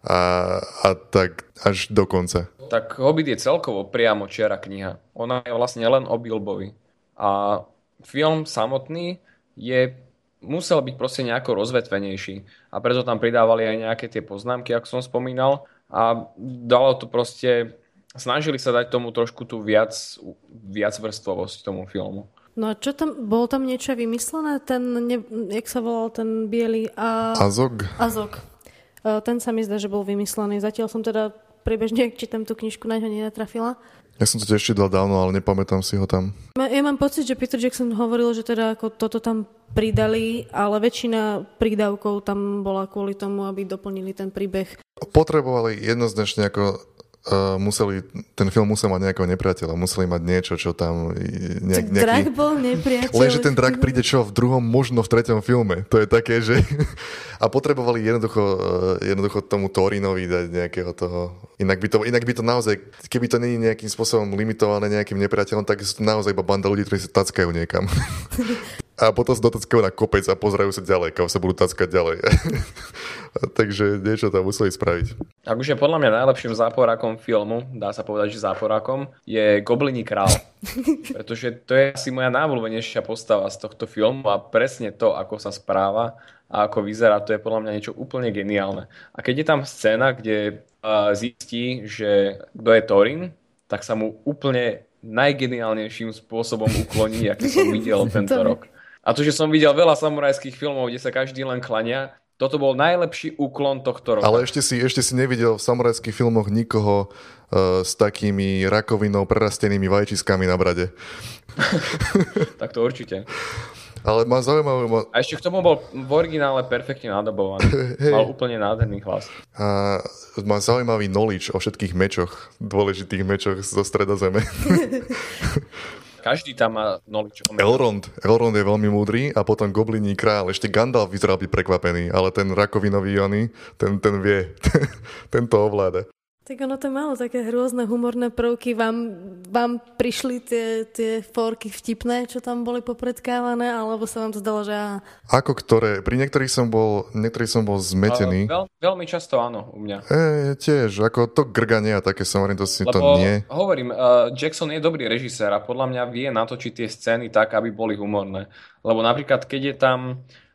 a, a tak až do konca. Tak Hobbit je celkovo priamo čiara kniha. Ona je vlastne len o Bilbovi. A film samotný je musel byť proste nejako rozvetvenejší. A preto tam pridávali aj nejaké tie poznámky, ako som spomínal. A dalo to proste... Snažili sa dať tomu trošku tú viac, viac vrstvovosť tomu filmu. No a čo tam, bolo tam niečo vymyslené? Ten, ne, jak sa volal ten biely a... Azog? Azog. E, Ten sa mi zdá, že bol vymyslený. Zatiaľ som teda priebežne, ak čítam tú knižku, na ňo nenatrafila. Ja som to tiež čítal dávno, ale nepamätám si ho tam. Ja mám pocit, že Peter Jackson hovoril, že teda ako toto tam pridali, ale väčšina prídavkov tam bola kvôli tomu, aby doplnili ten príbeh. Potrebovali jednoznačne ako museli, ten film musel mať nejakého nepriateľa, museli mať niečo, čo tam nejak, Nejaký... Drak bol nepriateľ. Lenže ten drak príde čo v druhom, možno v treťom filme. To je také, že... <laughs> A potrebovali jednoducho, eh, jednoducho tomu Torinovi dať nejakého toho... Inak by to, inak by to naozaj, keby to není nejakým spôsobom limitované nejakým nepriateľom, tak sú to naozaj iba banda ľudí, ktorí sa tackajú niekam. <laughs> A potom sa dotackajú na kopec a pozerajú sa ďalej, kam sa budú tackať ďalej. <laughs> Takže niečo tam museli spraviť. Ak už je podľa mňa najlepším záporákom filmu, dá sa povedať, že záporákom, je Gobliní král. <laughs> Pretože to je asi moja najvľúbenejšia postava z tohto filmu a presne to, ako sa správa a ako vyzerá, to je podľa mňa niečo úplne geniálne. A keď je tam scéna, kde zistí, že kto je Thorin, tak sa mu úplne najgeniálnejším spôsobom ukloní, aký som videl <laughs> tento rok. A to, že som videl veľa samurajských filmov, kde sa každý len klania, toto bol najlepší úklon tohto roka. Ale ešte si, ešte si nevidel v samurajských filmoch nikoho uh, s takými rakovinou prerastenými vajčiskami na brade. <laughs> tak to určite. Ale ma zaujímavé... Ma... A ešte k tomu bol v originále perfektne nadobovaný. <laughs> Hej. Mal úplne nádherný hlas. A má zaujímavý knowledge o všetkých mečoch, dôležitých mečoch zo Streda Zeme. <laughs> Každý tam má knowledge. Elrond. Elrond je veľmi múdry a potom Gobliní král. Ešte Gandalf vyzeral byť prekvapený, ale ten rakovinový Jony, ten, ten vie. <laughs> ten to ovláda. Tak ono to malo také hrôzne humorné prvky. Vám, vám prišli tie, tie forky vtipné, čo tam boli popredkávané, alebo sa vám to zdalo, že aha. Ako ktoré? Pri niektorých som bol, niektorých som bol zmetený. Uh, veľ, veľmi často áno, u mňa. E, tiež, ako to grganie a také som hovorím, to si Lebo to nie. hovorím, uh, Jackson je dobrý režisér a podľa mňa vie natočiť tie scény tak, aby boli humorné. Lebo napríklad, keď je tam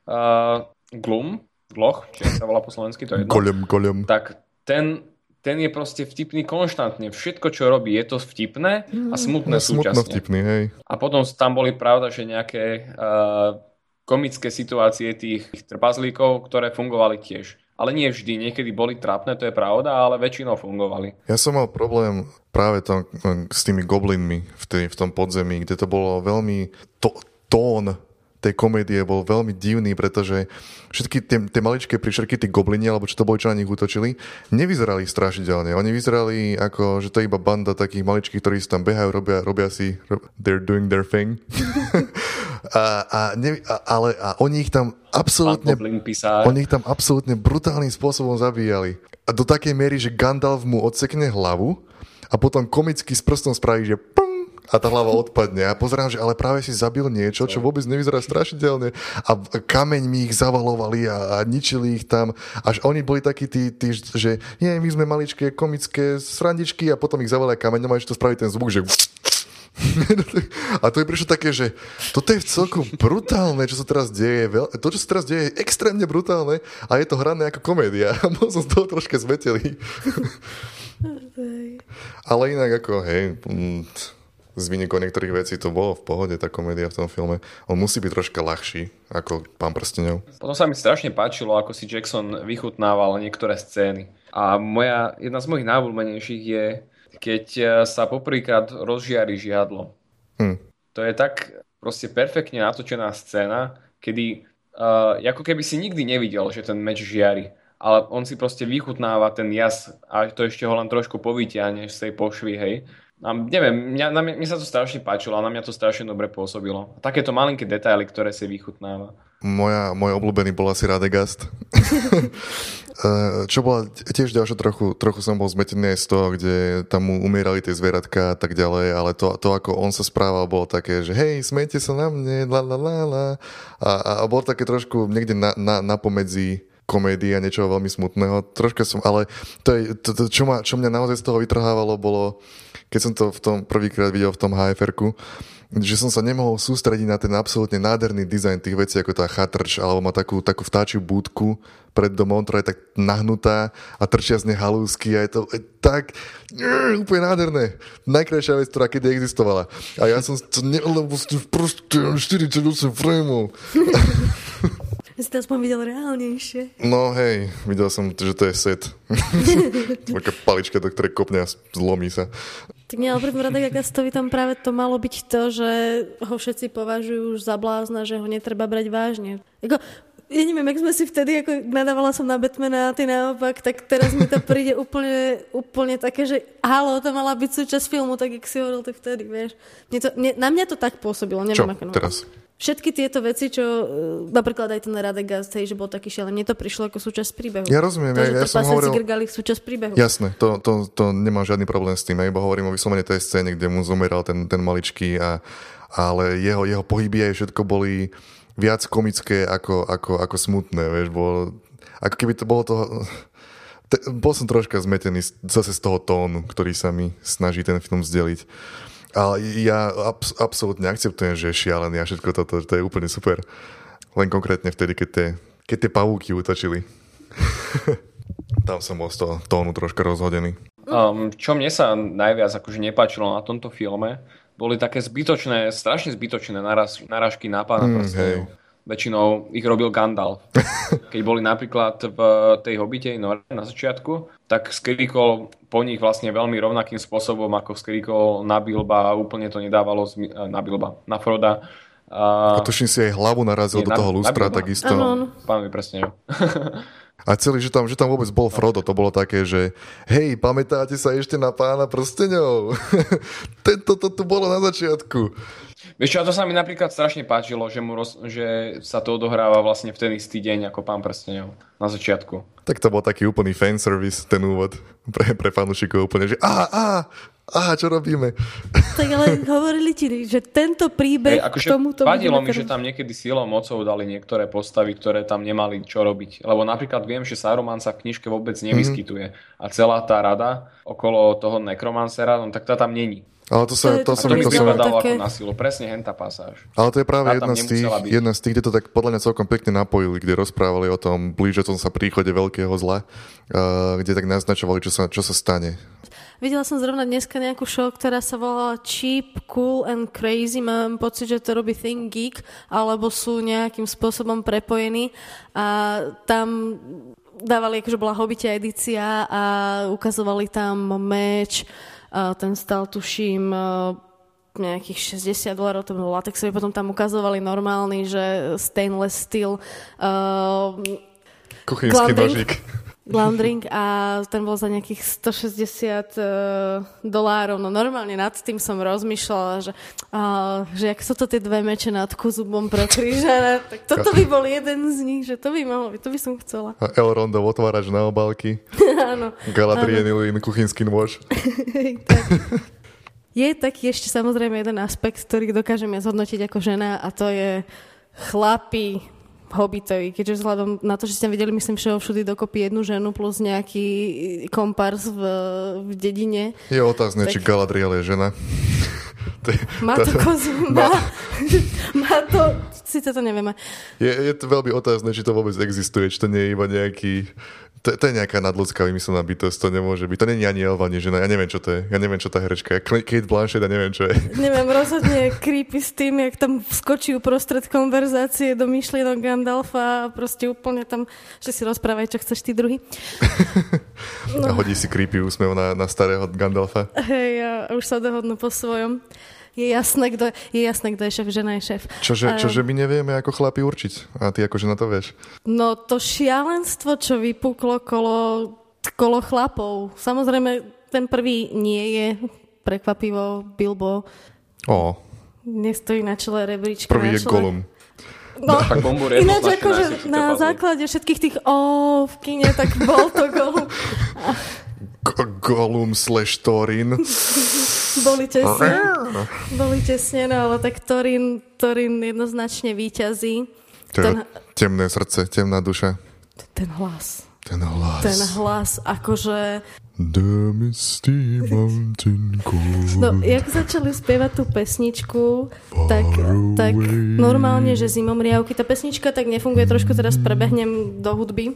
uh, Glum, Gloch, či sa volá po slovensky, to je jedno, Golem, golem. tak ten, ten je proste vtipný konštantne. Všetko, čo robí, je to vtipné a smutné No, smutno súčasne. vtipný, hej. A potom tam boli pravda, že nejaké uh, komické situácie tých trpazlíkov, ktoré fungovali tiež. ale nie vždy. Niekedy boli trápne, to je pravda, ale väčšinou fungovali. Ja som mal problém práve tam, s tými goblinmi v, tej, v tom podzemí, kde to bolo veľmi... To, tón tej komédie bol veľmi divný, pretože všetky tie, tie maličké príšerky, tí goblini, alebo čo to boli, čo na nich útočili, nevyzerali strašidelne. Oni vyzerali ako, že to je iba banda takých maličkých, ktorí si tam behajú, robia, robia si, they're doing their thing. <laughs> a, a, ne, a, ale a oni ich tam absolútne, oni ich tam absolútne brutálnym spôsobom zabíjali. A do takej miery, že Gandalf mu odsekne hlavu a potom komicky s prstom spraví, že a tá hlava odpadne. A pozerám, že ale práve si zabil niečo, čo vôbec nevyzerá strašidelne. A kameň mi ich zavalovali a, a ničili ich tam. Až oni boli takí tí, tí že nie, my sme maličké komické srandičky a potom ich zavalia kameňom a ešte to spraví ten zvuk, že <laughs> a to je prečo také, že toto je v celku brutálne, čo sa teraz deje. To, čo sa teraz deje, je extrémne brutálne a je to hrané ako komédia. <laughs> Bol som z toho troška zmetelý. Ale inak ako, hej, z výnikov niektorých vecí to bolo v pohode, tá komédia v tom filme. On musí byť troška ľahší ako Pán prstenov. Potom sa mi strašne páčilo, ako si Jackson vychutnával niektoré scény. A moja, jedna z mojich najobľúbenejších je, keď e, sa poprvýkrát rozžiari žiadlo. Hm. To je tak proste perfektne natočená scéna, kedy uh, ako keby si nikdy nevidel, že ten meč žiari ale on si proste vychutnáva ten jas a to ešte ho len trošku povyťahne z tej pošvy, hej. A neviem, mňa, na mňa, mňa sa to strašne páčilo a na mňa to strašne dobre pôsobilo. Takéto malinké detaily, ktoré si vychutnáva. Moja, môj obľúbený bol asi Radegast. <laughs> Eh, čo bola tiež ďalšia trochu, trochu som bol zmetený aj z toho, kde tam mu umierali tie zvieratka a tak ďalej, ale to, to ako on sa správal, bolo také, že hej, smejte sa na mne, la la la la. A, a bolo také trošku niekde na, na, na pomedzi komédie a niečoho veľmi smutného. Troška som, ale to, je, to, to čo, ma, čo mňa naozaj z toho vytrhávalo, bolo keď som to v tom prvýkrát videl v tom hfr že som sa nemohol sústrediť na ten absolútne nádherný dizajn tých vecí, ako tá chatrč, alebo má takú, takú vtáčiu búdku pred domom, ktorá je tak nahnutá a trčia z nej halúsky a je to je tak je, úplne nádherné. Najkrajšia vec, ktorá kedy existovala. A ja som to ne, lebo proste 48 frameov. <laughs> Si to aspoň videl reálnejšie. No hej, videl som, že to je set. <laughs> Taká palička, do ktorej kopne a zlomí sa. Tak nie, ale pri Radek Agastovi tam práve to malo byť to, že ho všetci považujú už za blázna, že ho netreba brať vážne. Jako, ja neviem, jak sme si vtedy, ako nadávala som na Batmana a ty naopak, tak teraz mi to príde úplne, úplne také, že halo, to mala byť súčasť filmu, tak jak si hovoril, tak vtedy, vieš. Mne to, mne, na mňa to tak pôsobilo, neviem, Čo, ako teraz? Všetky tieto veci, čo e, napríklad aj ten Radegast, hej, že bol taký šialený, mne to prišlo ako súčasť príbehu. Ja rozumiem, to, ja, ja som hovoril... grgali súčasť príbehu. Jasné, to, to, to nemám žiadny problém s tým, ja iba hovorím o vyslovene tej scéne, kde mu zomeral ten, ten maličký, a, ale jeho, jeho pohyby aj všetko boli viac komické ako, ako, ako smutné, vieš, bolo, ako keby to bolo toho... Te, bol som troška zmetený zase z toho tónu, ktorý sa mi snaží ten film zdeliť. Ale ja abs- absolútne akceptujem, že je šialený a všetko toto, to je úplne super. Len konkrétne vtedy, keď tie, keď tie pavúky utočili. <laughs> Tam som bol z toho tónu troška rozhodený. Um, čo mne sa najviac akože nepáčilo na tomto filme, boli také zbytočné, strašne zbytočné naraz, narážky na pána mm. Väčšinou ich robil Gandalf. <laughs> Keď boli napríklad v tej hobitej nore na začiatku, tak skrikol po nich vlastne veľmi rovnakým spôsobom, ako skrikol na Bilba a úplne to nedávalo zmi- na Bilba, na Froda. A, a tuším si aj hlavu narazil nie, do toho lustra, takisto. Áno, Pán mi presne. <laughs> A celý, že tam, že tam vôbec bol Frodo, to bolo také, že hej, pamätáte sa ešte na pána prsteňov? <laughs> Tento to tu bolo na začiatku. Vieš čo, a to sa mi napríklad strašne páčilo, že, mu roz, že sa to odohráva vlastne v ten istý deň ako pán prstenov na začiatku. Tak to bol taký úplný fanservice, ten úvod pre, pre fanúšikov úplne, že á, á, aha, čo robíme? Tak ale <laughs> hovorili ti, že tento príbeh hey, akože k tomuto... Vadilo mi, že tam niekedy silou mocou dali niektoré postavy, ktoré tam nemali čo robiť. Lebo napríklad viem, že Saruman sa v knižke vôbec nevyskytuje. Mm-hmm. A celá tá rada okolo toho nekromancera, no tak tá tam není. Ale to, sa, to, to som... To mi to som... také... ako na silu, presne henta pasáž. Ale to je práve jedna z, tých, jedna z tých, kde to tak podľa mňa celkom pekne napojili, kde rozprávali o tom blížiacom sa príchode veľkého zla, uh, kde tak naznačovali, čo sa, čo sa stane. Videla som zrovna dneska nejakú show, ktorá sa volala Cheap, Cool and Crazy. Mám pocit, že to robí Think Geek, alebo sú nejakým spôsobom prepojení. A tam dávali, akože bola Hobbite edícia a ukazovali tam meč, ten stal, tuším, nejakých 60 dolarov, to bol latexový, potom tam ukazovali normálny, že stainless steel uh, Kuchynský nožík. Glandring a ten bol za nejakých 160 uh, dolárov. No normálne nad tým som rozmýšľala, že, uh, že ak sú to tie dve meče nad kuzubom pro krížana, tak toto by bol jeden z nich, že to by mohlo byť, to by som chcela. A Elrondov otvárač na obálky. <laughs> áno. Galadrielin kuchynský nôž. <laughs> tak. Je taký ešte samozrejme jeden aspekt, ktorý dokážem ja zhodnotiť ako žena a to je chlapi Hobbitovi, keďže vzhľadom na to, že ste videli, myslím, že ho všudy dokopy jednu ženu plus nejaký kompars v, v dedine. Je otázne, tak... či Galadriel je žena. <laughs> má to kozu, má, má <laughs> to, síce to nevieme. Je, je to veľmi otázne, či to vôbec existuje, či to nie je iba nejaký to, to je nejaká nadľudská vymyslená bytosť, to nemôže byť. To je ani Elva, ani žena, ja neviem, čo to je. Ja neviem, čo tá herečka je. Kate Blanchett, ja neviem, čo je. Neviem, rozhodne creepy s tým, jak tam skočí uprostred konverzácie do myšlienok Gandalfa a proste úplne tam, že si rozprávaj, čo chceš ty druhý. No. <laughs> A hodí si creepy úsmev na, na starého Gandalfa. Hej, a už sa dohodnú po svojom je jasné, kto je, jasné, kto je šéf, žena je šéf. Čože, čože my nevieme ako chlapi určiť. A ty ako žena to vieš. No to šialenstvo, čo vypuklo kolo, kolo chlapov. Samozrejme, ten prvý nie je prekvapivo Bilbo. O. Nestojí na čele rebríčka. Prvý je Gollum. No, no tak ináč akože na základe všetkých tých o v kine, tak bol to Gollum. Gollum slash Thorin. <laughs> Boli tesne. Boli tesne, no ale tak Torin, Torin jednoznačne výťazí. Ten, temné srdce, temná duša. Ten hlas. Ten hlas. Ten hlas, akože... The misty mountain No, jak začali spievať tú pesničku, tak, tak normálne, že zimomriavky, tá pesnička tak nefunguje, trošku teraz prebehnem do hudby.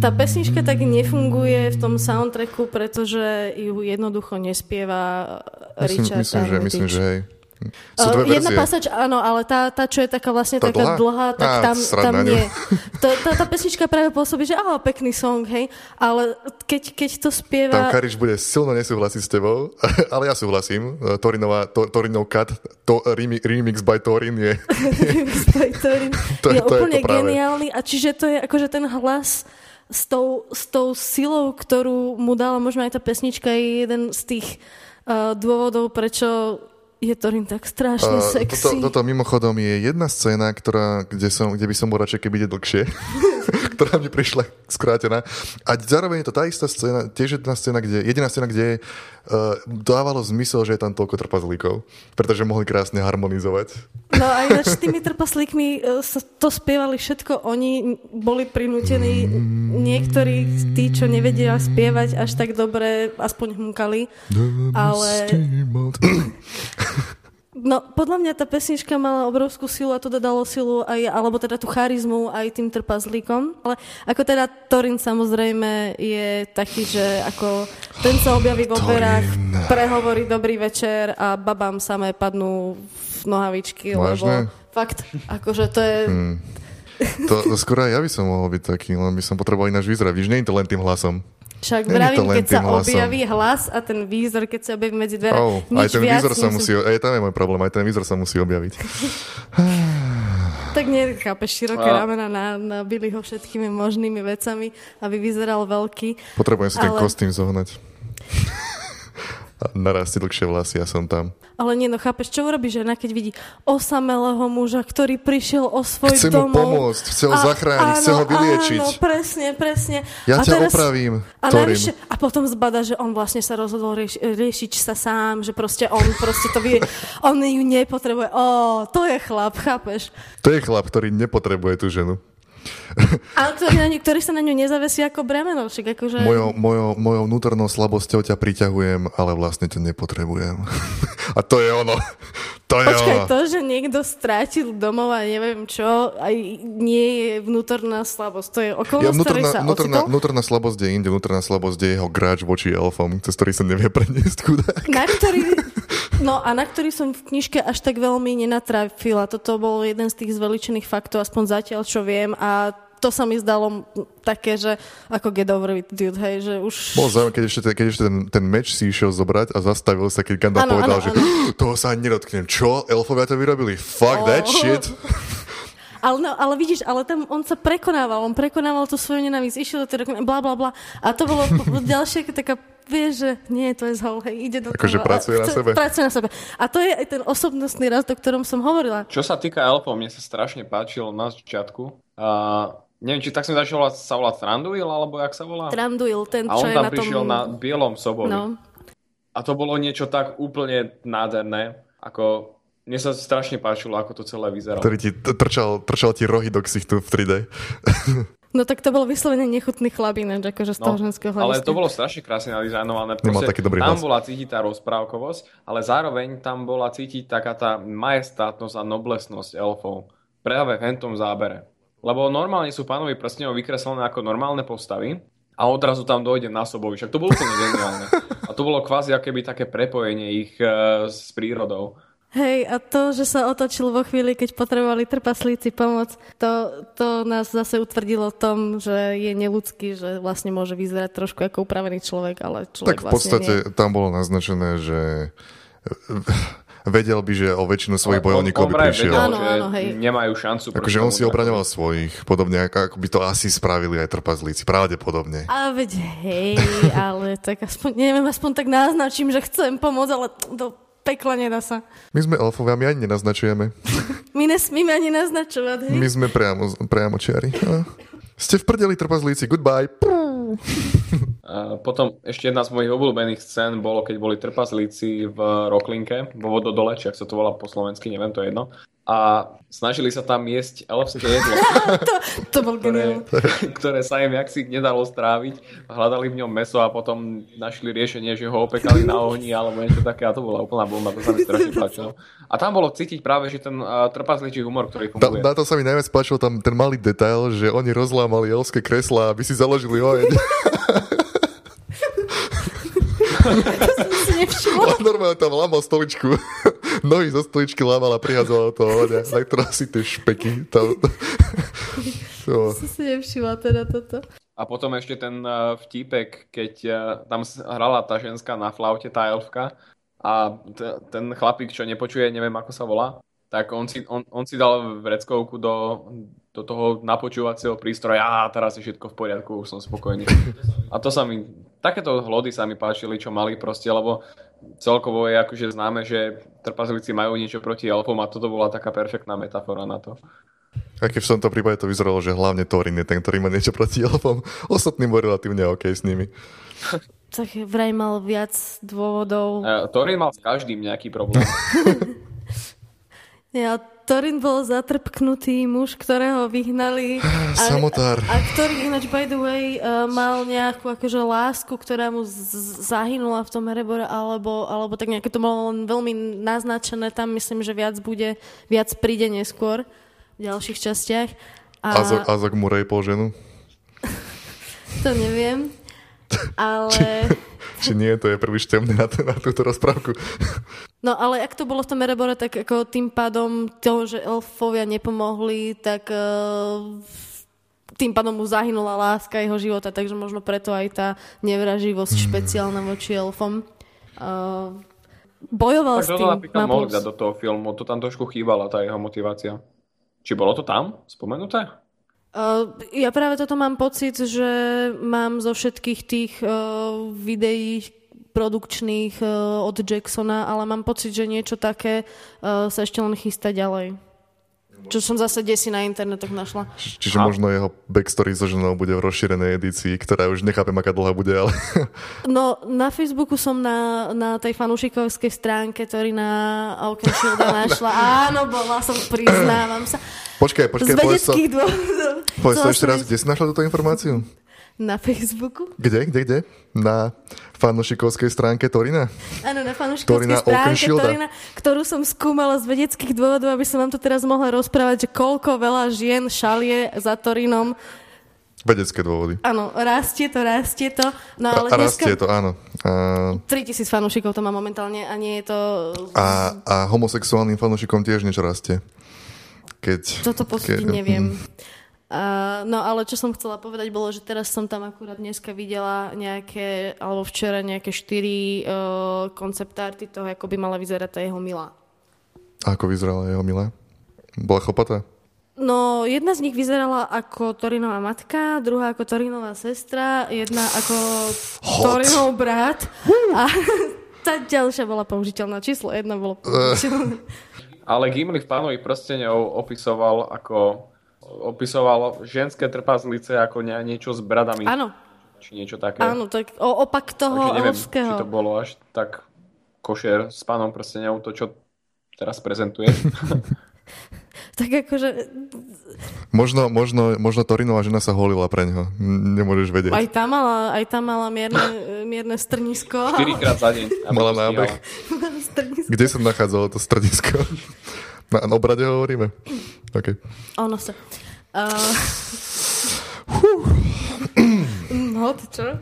Tá pesnička tak nefunguje v tom soundtracku, pretože ju jednoducho nespieva Richard myslím, myslím, že, myslím, že hej. Sú dve Jedna pasač, áno, ale tá, tá, čo je taká vlastne tá taká dlhá, dlhá tak Á, tam, tam nie. <laughs> Tá, tá, tá pesnička práve pôsobí, že áno, pekný song, hej, ale keď, keď to spieva... Tam Karič bude silno nesúhlasiť s tebou, <laughs> ale ja súhlasím. Torinová, to, Torinov cut, to, remix by Torin je... <laughs> remix by Torin to, je, to úplne je to geniálny. A čiže to je akože ten hlas s tou, s tou silou, ktorú mu dala možno aj tá pesnička, je jeden z tých uh, dôvodov, prečo je Torin tak strašne uh, sexy. Toto, toto mimochodom je jedna scéna, ktorá, kde, som, kde by som bol radšej, keby ide dlhšie, <laughs> ktorá mi prišla skrátená. A zároveň je to tá istá scéna, tiež jedna scéna, kde, jediná scéna, kde uh, dávalo zmysel, že je tam toľko trpazlíkov, pretože mohli krásne harmonizovať. No a ináč s tými trpaslíkmi uh, to spievali všetko, oni boli prinútení, niektorí tí, čo nevedia spievať až tak dobre, aspoň hmukali, ale... <clears throat> No, podľa mňa tá pesnička mala obrovskú silu a to dodalo silu aj, alebo teda tú charizmu aj tým trpazlíkom. Ale ako teda Torin samozrejme je taký, že ako ten sa objaví v operách, prehovorí dobrý večer a babám samé padnú v nohavičky, Vážne? lebo fakt, akože to je... Hmm. To, to skoro aj ja by som mohol byť taký, len by som potreboval ináč vyzerať. Víš, nie je to len tým hlasom. Však vravím, keď sa hlasom. objaví hlas a ten výzor, keď sa objaví medzi dvere, oh, nič aj ten viac výzor sa musí, aj tam je môj problém, aj ten výzor sa musí objaviť. <laughs> tak nechápeš široké a... ramena, na, nabili ho všetkými možnými vecami, aby vyzeral veľký. Potrebujem si ale... ten kostým zohnať. A narastie dlhšie vlasy, ja som tam. Ale nie, no chápeš, čo urobí žena, keď vidí osamelého muža, ktorý prišiel o svoj chce domov. Mu pomôcť, chce ho a, zachrániť, áno, chce ho vyliečiť. Áno, presne, presne. Ja a ťa teraz, opravím, a, navyše, a potom zbada, že on vlastne sa rozhodol rieš, riešiť sa sám, že proste on proste to vie, on ju nepotrebuje. Ó, to je chlap, chápeš? To je chlap, ktorý nepotrebuje tú ženu. Ale ktorý, na ktorý sa na ňu nezavesí ako bremeno. Však akože... Mojou, mojou, mojou vnútornou slabosťou ťa priťahujem, ale vlastne ťa nepotrebujem. <laughs> A to je ono. To je Počkaj, ono. to, že niekto strátil domov a neviem čo, aj nie je vnútorná slabosť. To je okolnosť, ja, vnútorná, sa vnútorná, vnútorná slabosť je inde, vnútorná slabosť je jeho gráč voči elfom, cez ktorý sa nevie preniesť chudák. Na ktorý, <laughs> no a na ktorý som v knižke až tak veľmi nenatrafila. Toto bol jeden z tých zveličených faktov, aspoň zatiaľ, čo viem. A to sa mi zdalo také, že ako get over it, dude, hej, že už... Bolo zaujímavé, keď ešte, keď ešte ten, ten meč si išiel zobrať a zastavil sa, keď Gandalf povedal, áno, že áno. toho sa ani nedotknem. Čo? Elfovia to vyrobili? Fuck Oh. that shit. <laughs> Ale, no, ale vidíš, ale tam on sa prekonával, on prekonával tú svoju nenávisť, išiel do tej bla bla bla. A to bolo <laughs> ďalšie taká, vieš, že nie, to je zhol, hej, ide do Akože toho. A pracuje na sebe. Pracuje na sebe. A to je aj ten osobnostný rast, o ktorom som hovorila. Čo sa týka elfov, mne sa strašne páčilo na začiatku. A neviem, či tak som začal volať, sa volať Thranduil, alebo jak sa volá? Tranduil, ten, A čo on je tam na tom... prišiel na bielom sobovi. No. A to bolo niečo tak úplne nádherné, ako mne sa strašne páčilo, ako to celé vyzeralo. Ktorý ti trčal, trčal ti rohy do ksichtu v 3D. <laughs> no tak to bolo vyslovene nechutný chlapín, akože z toho ženského No, ale hľadiska. to bolo strašne krásne nadizajnované. Nemal Proste taký dobrý tam hlas. bola cítiť tá rozprávkovosť, ale zároveň tam bola cítiť taká tá majestátnosť a noblesnosť elfov. Práve v hentom zábere. Lebo normálne sú pánovi prstenov vykreslené ako normálne postavy a odrazu tam dojde na sobovi. Však to bolo úplne geniálne. <laughs> A to bolo kvázi akéby také prepojenie ich e, s prírodou. Hej, a to, že sa otočil vo chvíli, keď potrebovali trpaslíci pomoc, to, to nás zase utvrdilo v tom, že je neludský, že vlastne môže vyzerať trošku ako upravený človek, ale človek Tak v vlastne podstate nie. tam bolo naznačené, že vedel by, že o väčšinu svojich On- bojovníkov on by vraj prišiel. vedel, Áno, že áno, hej. nemajú šancu. proti Akože on si obraňoval svojich, podobne ako, ako by to asi spravili aj trpazlíci, pravdepodobne. A veď hej, ale tak aspoň, neviem, aspoň tak naznačím, že chcem pomôcť, ale do pekla nedá sa. My sme elfovia, my ani nenaznačujeme. <laughs> My nesmíme ani naznačovať, hej? My sme priamo, priamo čiari. A Ste v prdeli trpazlíci, goodbye. Prú. A potom ešte jedna z mojich obľúbených scén bolo, keď boli trpazlíci v Roklinke, vo vododole, či ak sa to volá po slovensky, neviem, to je jedno. A snažili sa tam jesť elfské jedlo, <laughs> To, to bol ktoré, ktoré sa im jaksi nedalo stráviť. Hľadali v ňom meso a potom našli riešenie, že ho opekali na ohni alebo niečo také a to bola úplná bomba, to sa mi strašne páčilo. A tam bolo cítiť práve, že ten uh, trpazličí humor, ktorý Na, funguje. na to sa mi najviac páčil tam ten malý detail, že oni rozlámali elské kreslá, aby si založili oheň. <laughs> <laughs> si nevšimla. Normálne tam lámal stoličku. Nohy zo stoličky lámal a prihádzoval do toho ohňa, na ktorá si tie špeky. Tam... <laughs> To, Som si nevšimla teda toto. A potom ešte ten uh, vtípek, keď uh, tam hrala tá ženská na flaute, tá elfka, a t- ten chlapík, čo nepočuje, neviem ako sa volá, tak on si, on, on si dal vreckovku do, do toho napočúvacieho prístroja a teraz je všetko v poriadku, už som spokojný. A to sa mi, takéto hlody sa mi páčili, čo mali proste, lebo celkovo je akože známe, že trpazlici majú niečo proti elfom a toto bola taká perfektná metafora na to. a keď v tomto prípade to vyzeralo, že hlavne Thorin je ten, ktorý má niečo proti elfom. <laughs> Ostatní boli relatívne OK s nimi. Tak vraj mal viac dôvodov. Uh, Thorin mal s každým nejaký problém. <laughs> Ja, Torin bol zatrpknutý muž, ktorého vyhnali. <sighs> A, Samotár. A, a ktorý ináč, by the way, uh, mal nejakú akože lásku, ktorá mu z- zahynula v tom Erebore, alebo, alebo tak nejaké to bolo len veľmi naznačené. Tam myslím, že viac bude, viac príde neskôr v ďalších častiach. A Azok, Azok mu rejpol ženu. <laughs> to neviem. Ale... Či nie, to je príliš temné na, na túto rozprávku. No ale ak to bolo v tom Erebore, tak ako tým pádom to, že elfovia nepomohli, tak uh, tým pádom mu zahynula láska jeho života, takže možno preto aj tá nevraživosť Hmm. špeciálna voči elfom. Uh, bojoval Tak s tým napríklad na mohli plus. dať do toho filmu, to tam trošku chýbala, tá jeho motivácia. Či bolo to tam spomenuté? Uh, ja práve toto mám pocit, že mám zo všetkých tých uh, videí produkčných uh, od Jacksona, ale mám pocit, že niečo také sa ešte len chystá ďalej. Čo som zase desi na internetoch našla. Či- Čiže možno jeho backstory so ženou bude v rozšírenej edícii, ktorá už nechápem, aká dlhá bude, ale <laughs> No, na Facebooku som na, na tej fanúšikovskej stránke, ktorý na Oakenshielda <laughs> našla. Áno, bola som, priznávam sa. počkaj, počkaj, povedz to, <laughs> povedz to ešte raz, kde si našla túto informáciu? Na Facebooku? Kde, kde, kde? Na fanúšikovskej stránke Torina? Áno, na fanúšikovskej Torina stránke. Torina, ktorú som skúmala z vedeckých dôvodov, aby som vám tu teraz mohla rozprávať, že koľko veľa žien šalie za Torinom. Vedecké dôvody. Áno, rastie to, rastie to. No ale a dneska... rastie to, áno. A, 3000 fanúšikov to má momentálne a nie je to... a, a homosexuálnym fanúšikom tiež niečo rastie. Keď, Toto posúdiť keď- neviem. No ale čo som chcela povedať bolo, že teraz som tam akurát dneska videla nejaké, alebo včera nejaké štyri uh, konceptárty toho, ako by mala vyzerať tá jeho milá. A ako vyzerala jeho milá? Bola chlopatá? No, jedna z nich vyzerala ako Torinová matka, druhá ako Torinová sestra, jedna ako Hot. Torinov brat a <laughs> tá ďalšia bola použiteľná. Číslo jedna bolo <laughs> použiteľné. Ale Gimli v pánovi prstenov opisoval ako opisoval ženské trpazlice ako nie, niečo s bradami. Áno, Či niečo také. áno, tak o, opak toho Takže neviem, Elfského. či to bolo až tak košer s pánom prstenov, to čo teraz prezentuje. <laughs> Tak akože Možno, možno, možno Torinová žena sa holila pre ňo. Nemôžeš vedieť. aj tam mala, aj tam mala mierne, mierne strnisko. 4 krát za deň. Mala nábeh. <laughs> strnisko. Kde sa nachádzalo to stredisko? <laughs> Na, na obrade hovoríme? OK. Ono sa. Uh, no, to čo? <coughs>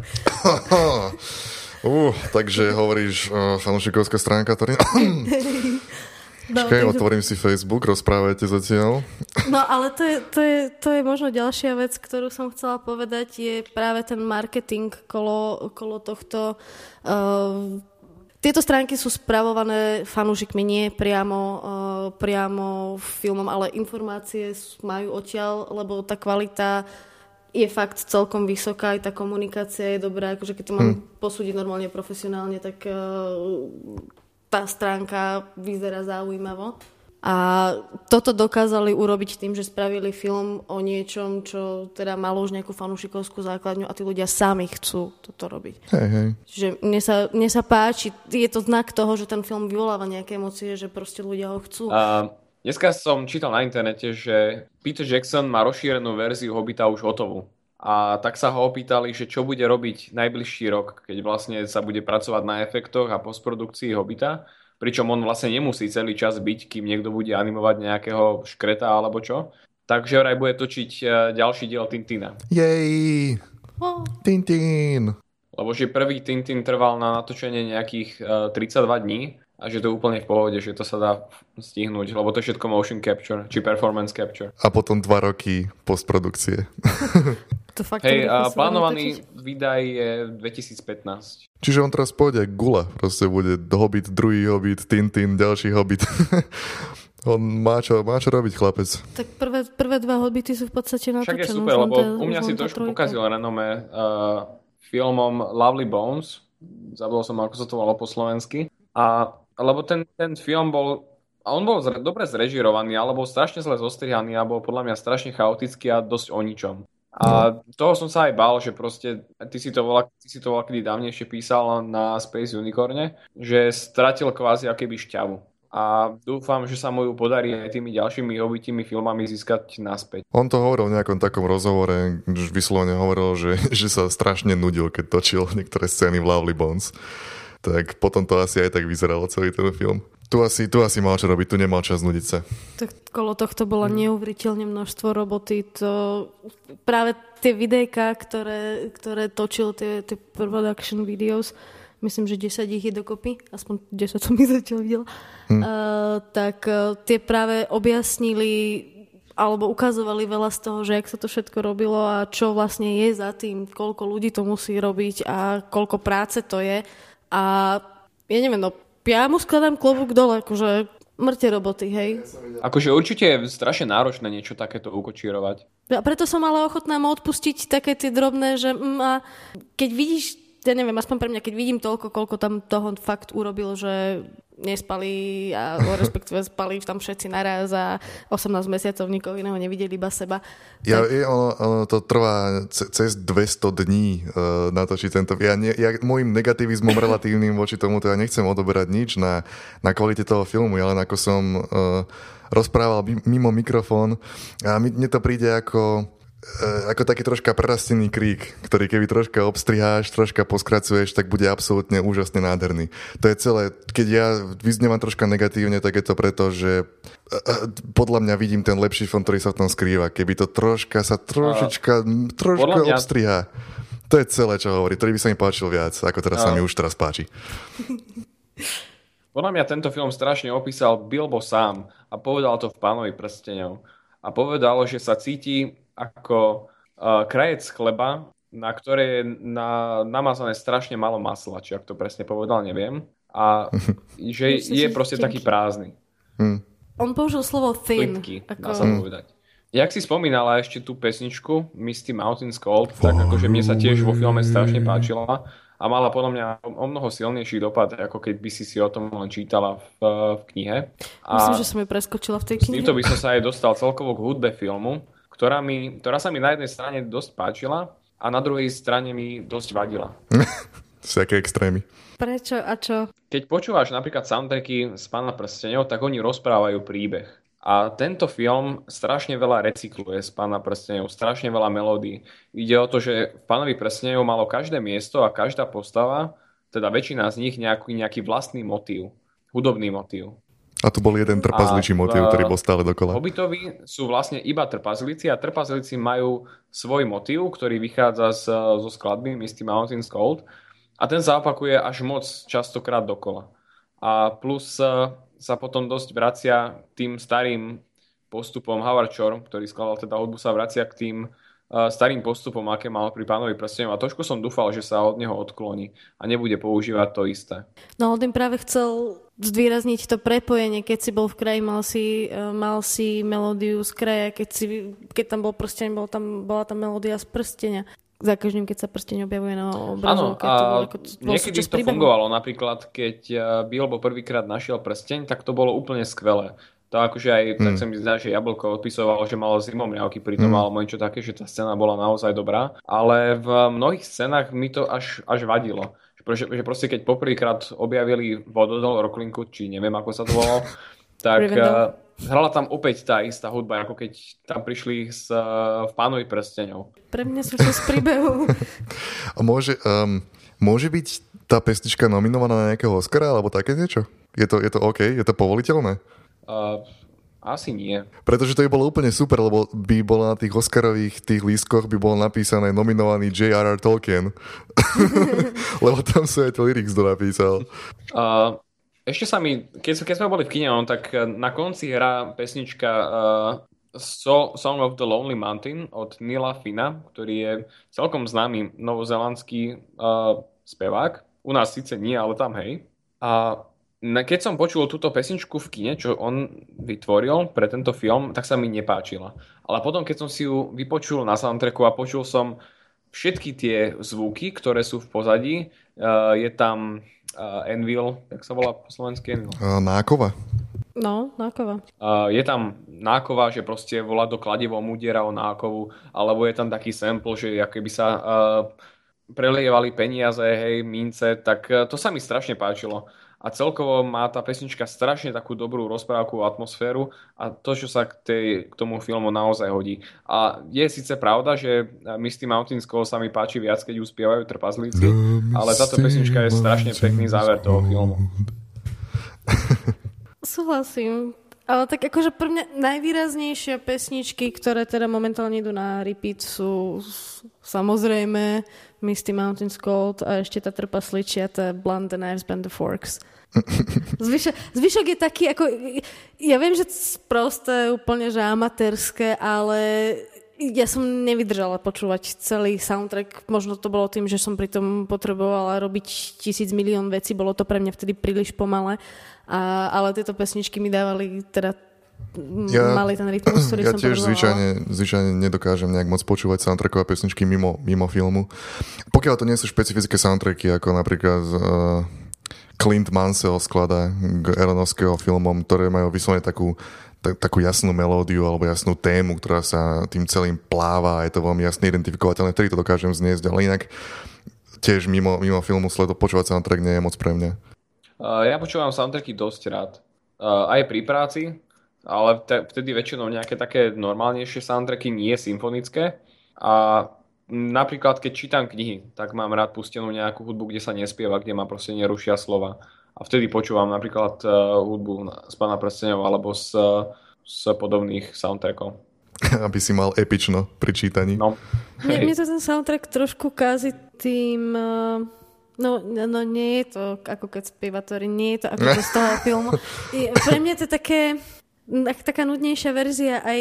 Uh, takže hovoríš uh, fanúšikovská stránka Torina. <coughs> <coughs> No, Počkaj, takže- otvorím si Facebook, rozprávajte zatiaľ. No ale to je, to, je, to je možno ďalšia vec, ktorú som chcela povedať, je práve ten marketing kolo, kolo tohto. Uh, tieto stránky sú spravované fanúšikmi, nie priamo, uh, priamo filmom, ale informácie majú odtiaľ, lebo tá kvalita je fakt celkom vysoká, aj tá komunikácia je dobrá, akože keď to mám posúdiť normálne profesionálne, tak uh, tá stránka vyzerá zaujímavo. A toto dokázali urobiť tým, že spravili film o niečom, čo teda malo už nejakú fanúšikovskú základňu a tí ľudia sami chcú toto robiť. Hej, hej. Že mne sa, mne sa páči, je to znak toho, že ten film vyvoláva nejaké emócie, že proste ľudia ho chcú. A dneska som čítal na internete, že Peter Jackson má rozšírenú verziu Hobita už hotovú. A tak sa ho opýtali, že čo bude robiť najbližší rok, keď vlastne sa bude pracovať na efektoch a postprodukcii Hobita. Pričom on vlastne nemusí celý čas byť, kým niekto bude animovať nejakého škreta alebo čo. Takže vraj bude točiť e, ďalší diel Tintina. Jej! Tintín! Lebo že prvý Tintin trval na natočenie nejakých e, 32 dní a že to je úplne v pohode, že to sa dá stihnúť, lebo to je všetko motion capture, či performance capture. A potom dva roky postprodukcie. <laughs> to fakt Hej, a plánovaný výdaj je 2015. Čiže on teraz pôjde gula. Proste bude Hobbit, druhý Hobbit, Tintin, ďalší Hobbit. <laughs> on má čo, má čo robiť, chlapec. Tak prvé, prvé dva hobity sú v podstate Však natočené. je super, lebo tá- u mňa si trošku pokazil renome uh, filmom Lovely Bones. Zabudol som, ako sa to volalo po slovensky. A, lebo ten, ten film bol a on bol zre, dobre zrežirovaný, ale bol strašne zle zostrihaný a bol podľa mňa strašne chaotický a dosť o ničom. A toho som sa aj bál, že proste, ty si to volá, ty si to volá, kedy dávnejšie písal na Space Unicorne, že stratil kvázi akéby šťavu. A dúfam, že sa mu ju podarí aj tými ďalšími hobitými filmami získať naspäť. On to hovoril v nejakom takom rozhovore, že vyslovene hovoril, že, <laughs> že sa strašne nudil, keď točil <laughs> niektoré scény v Lovely Bones. Tak potom to asi aj tak vyzeralo celý ten film. Tu asi, tu asi mal čo robiť, tu nemal čas nudiť sa. Tak kolo tohto bolo Hmm. neuveriteľne množstvo roboty. To práve tie videjka, ktoré, ktoré točil, tie, tie production videos, myslím, že 10 ich je dokopy, aspoň 10 som ich zatiaľ videla, Hm. uh, tak uh, tie práve objasnili alebo ukazovali veľa z toho, že jak sa to všetko robilo a čo vlastne je za tým, koľko ľudí to musí robiť a koľko práce to je. A ja neviem, no ja mu skladám klobúk dole, akože mŕte roboty, hej. Akože určite je strašne náročné niečo takéto ukočírovať. A preto som ale ochotná mu odpustiť také tie drobné, že mm, a keď vidíš, ja neviem, aspoň pre mňa, keď vidím toľko, koľko tam toho fakt urobil, že nespali a respektíve <laughs> spali tam všetci naraz a 18 mesiacov nikoho iného nevideli, iba seba. Ja, je, ono, ono to trvá ce- cez 200 dní uh, natočiť tento. Ja, ne, ja môjim negativizmom <laughs> relatívnym voči tomu to ja nechcem odoberať nič na, na kvalite toho filmu, ja len ako som uh, rozprával mi- mimo mikrofón a mi- mne to príde ako ako taký troška prerastený krík, ktorý keby troška obstriháš, troška poskracuješ, tak bude absolútne úžasne nádherný. To je celé. Keď ja vyznievam troška negatívne, tak je to preto, že e, e, podľa mňa vidím ten lepší fond, ktorý sa v tom skrýva. Keby to troška sa trošička, troška mňa- obstrihá. To je celé, čo hovorí. To by sa mi páčil viac, ako teraz sa A- mi už teraz páči. Podľa mňa tento film strašne opísal Bilbo sám a povedal to v Pánovi prstenov. A povedal, že sa cíti ako uh, krajec chleba, na ktoré je na, namazané strašne malo masla, či ak to presne povedal, neviem. A <laughs> že Myslím, je proste taký prázdny. Hm. On použil slovo thin. Plitký, Ako... dá sa povedať. Jak si spomínala ešte tú pesničku Misty Mountains Cold, tak akože mne sa tiež vo filme strašne páčila a mala podľa mňa o mnoho silnejší dopad, ako keď by si si o tom len čítala v, v knihe. A Myslím, že som ju preskočila v tej s knihe. týmto by som sa aj dostal celkovo k hudbe filmu, ktorá, mi, ktorá sa mi na jednej strane dosť páčila a na druhej strane mi dosť vadila. <laughs> Všaké extrémy. Prečo a čo? Keď počúvaš napríklad soundtracky z Pána prstenov, tak oni rozprávajú príbeh. A tento film strašne veľa recykluje z Pána prstenov, strašne veľa melódií. Ide o to, že v Pánovi prstenov malo každé miesto a každá postava, teda väčšina z nich nejaký, nejaký vlastný motív, hudobný motív. A tu bol jeden trpazličí motív, ktorý bol stále dokola. Hobbitovi sú vlastne iba trpazlíci a trpazlíci majú svoj motív, ktorý vychádza z, zo skladby Misty Mountains Cold a ten sa opakuje až moc častokrát dokola. A plus eh, sa potom dosť vracia tým starým postupom Howard Shore, ktorý skladal teda hudbu, sa vracia k tým starým postupom, aké mal pri pánovi prstenov a trošku som dúfal, že sa od neho odkloní a nebude používať to isté. No tým práve chcel zdôrazniť to prepojenie, keď si bol v kraji, mal si, eh, mal si melódiu z kraja, keď, si, keď tam bol prsteň, bol tam, bola tam melódia z prstenia. Za každým, keď sa prsteň objavuje na Áno, obrazovke. a to bol niekedy to príbehu. fungovalo. Napríklad, keď eh, Bilbo prvýkrát našiel prsteň, tak to bolo úplne skvelé. To akože aj, tak sa mi zdá, že Jablko odpisovalo, že malo zimomriavky pri tom, alebo niečo také, že tá scéna bola naozaj dobrá. Ale v mnohých scénach mi to až, až vadilo. Že, že proste keď poprvýkrát objavili vododol Roklinku, či neviem, ako sa to volalo, <laughs> tak eh, hrala tam opäť tá istá hudba, ako keď tam prišli s, eh, v Pánovi prsteňov. Pre mňa súčasť príbehu. <laughs> A môže, um, môže byť tá pesnička nominovaná na nejakého Oscara alebo také niečo? Je to, je to OK? Je to povoliteľné? Uh, asi nie. Pretože to by bolo úplne super, lebo by bolo na tých Oscarových tých lístkoch by bolo napísané nominovaný J.R.R. Tolkien. <laughs> lebo tam sú aj tie lyrics, kto napísal. Uh, ešte sa mi, keď, keď sme boli v kine, no, tak na konci hrá pesnička uh, so, Song of the Lonely Mountain od Nila Fina, ktorý je celkom známy novozelandský uh, spevák. U nás síce nie, ale tam hej. A keď som počul túto pesničku v kine, čo on vytvoril pre tento film, tak sa mi nepáčila. Ale potom, keď som si ju vypočul na soundtracku a počul som všetky tie zvuky, ktoré sú v pozadí, uh, je tam uh, Envil, jak sa volá po slovensky Envil? A Nákova. No, nákova. Uh, je tam nákova, že proste volá do kladivom udiera o nákovu, alebo je tam taký sample, že ako keby sa uh, prelievali peniaze, hej, mince, tak uh, to sa mi strašne páčilo. A celkovo má tá pesnička strašne takú dobrú rozprávku atmosféru a to, čo sa k, tej, k tomu filmu naozaj hodí. A je síce pravda, že Misty Mountains Call sa mi páči viac, keď ju spievajú trpazlíci, ale táto pesnička je strašne pekný záver toho filmu. <laughs> Súhlasím. Ale tak akože pre mňa najvýraznejšie pesničky, ktoré teda momentálne idú na repeat sú samozrejme Misty Mountains Cold a ešte tá trpasličia, tá Blunt the Knives Bend the Forks. <laughs> Zvyšok, zvyšok je taký, ako, ja viem, že prosté, úplne, že amatérske, ale ja som nevydržala počúvať celý soundtrack. Možno to bolo tým, že som pri tom potrebovala robiť tisíc milión vecí. Bolo to pre mňa vtedy príliš pomalé. A, ale tieto pesničky mi dávali teda ja, mali ten rytmus, ktorý ja som tiež zvyčajne, zvyčajne nedokážem nejak moc počúvať soundtrackové pesničky mimo, mimo filmu. Pokiaľ to nie sú špecifické soundtracky, ako napríklad uh, Clint Mansell skladá k Aronovského filmom, ktoré majú vyslovene takú, tak, takú jasnú melódiu alebo jasnú tému, ktorá sa tým celým pláva a je to veľmi jasne identifikovateľné, vtedy to dokážem zniesť, ale inak tiež mimo, mimo filmu sledo počúvať soundtrack nie je moc pre mňa. Uh, ja počúvam soundtracky dosť rád. Uh, aj pri práci, ale te, vtedy väčšinou nejaké také normálnejšie soundtracky, nie symfonické. A napríklad, keď čítam knihy, tak mám rád pustenú nejakú hudbu, kde sa nespieva, kde ma proste nerušia slova. A vtedy počúvam napríklad uh, hudbu z Pána prstenov alebo z, z podobných soundtrackov. <laughs> Aby si mal epično pri čítaní. No, Mne, mne to ten soundtrack trošku kází tým... Uh... No, no nie je to ako keď spieva Tori, nie je to ako <laughs> to z toho filmu. Pre mňa to je také, tak, taká nudnejšia verzia aj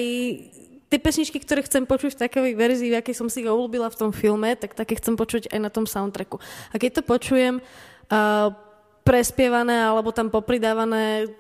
tie pesničky, ktoré chcem počuť v takovej verzii, v akej som si ho obľúbila v tom filme, tak také chcem počuť aj na tom soundtracku. A keď to počujem uh, prespievané alebo tam popridávané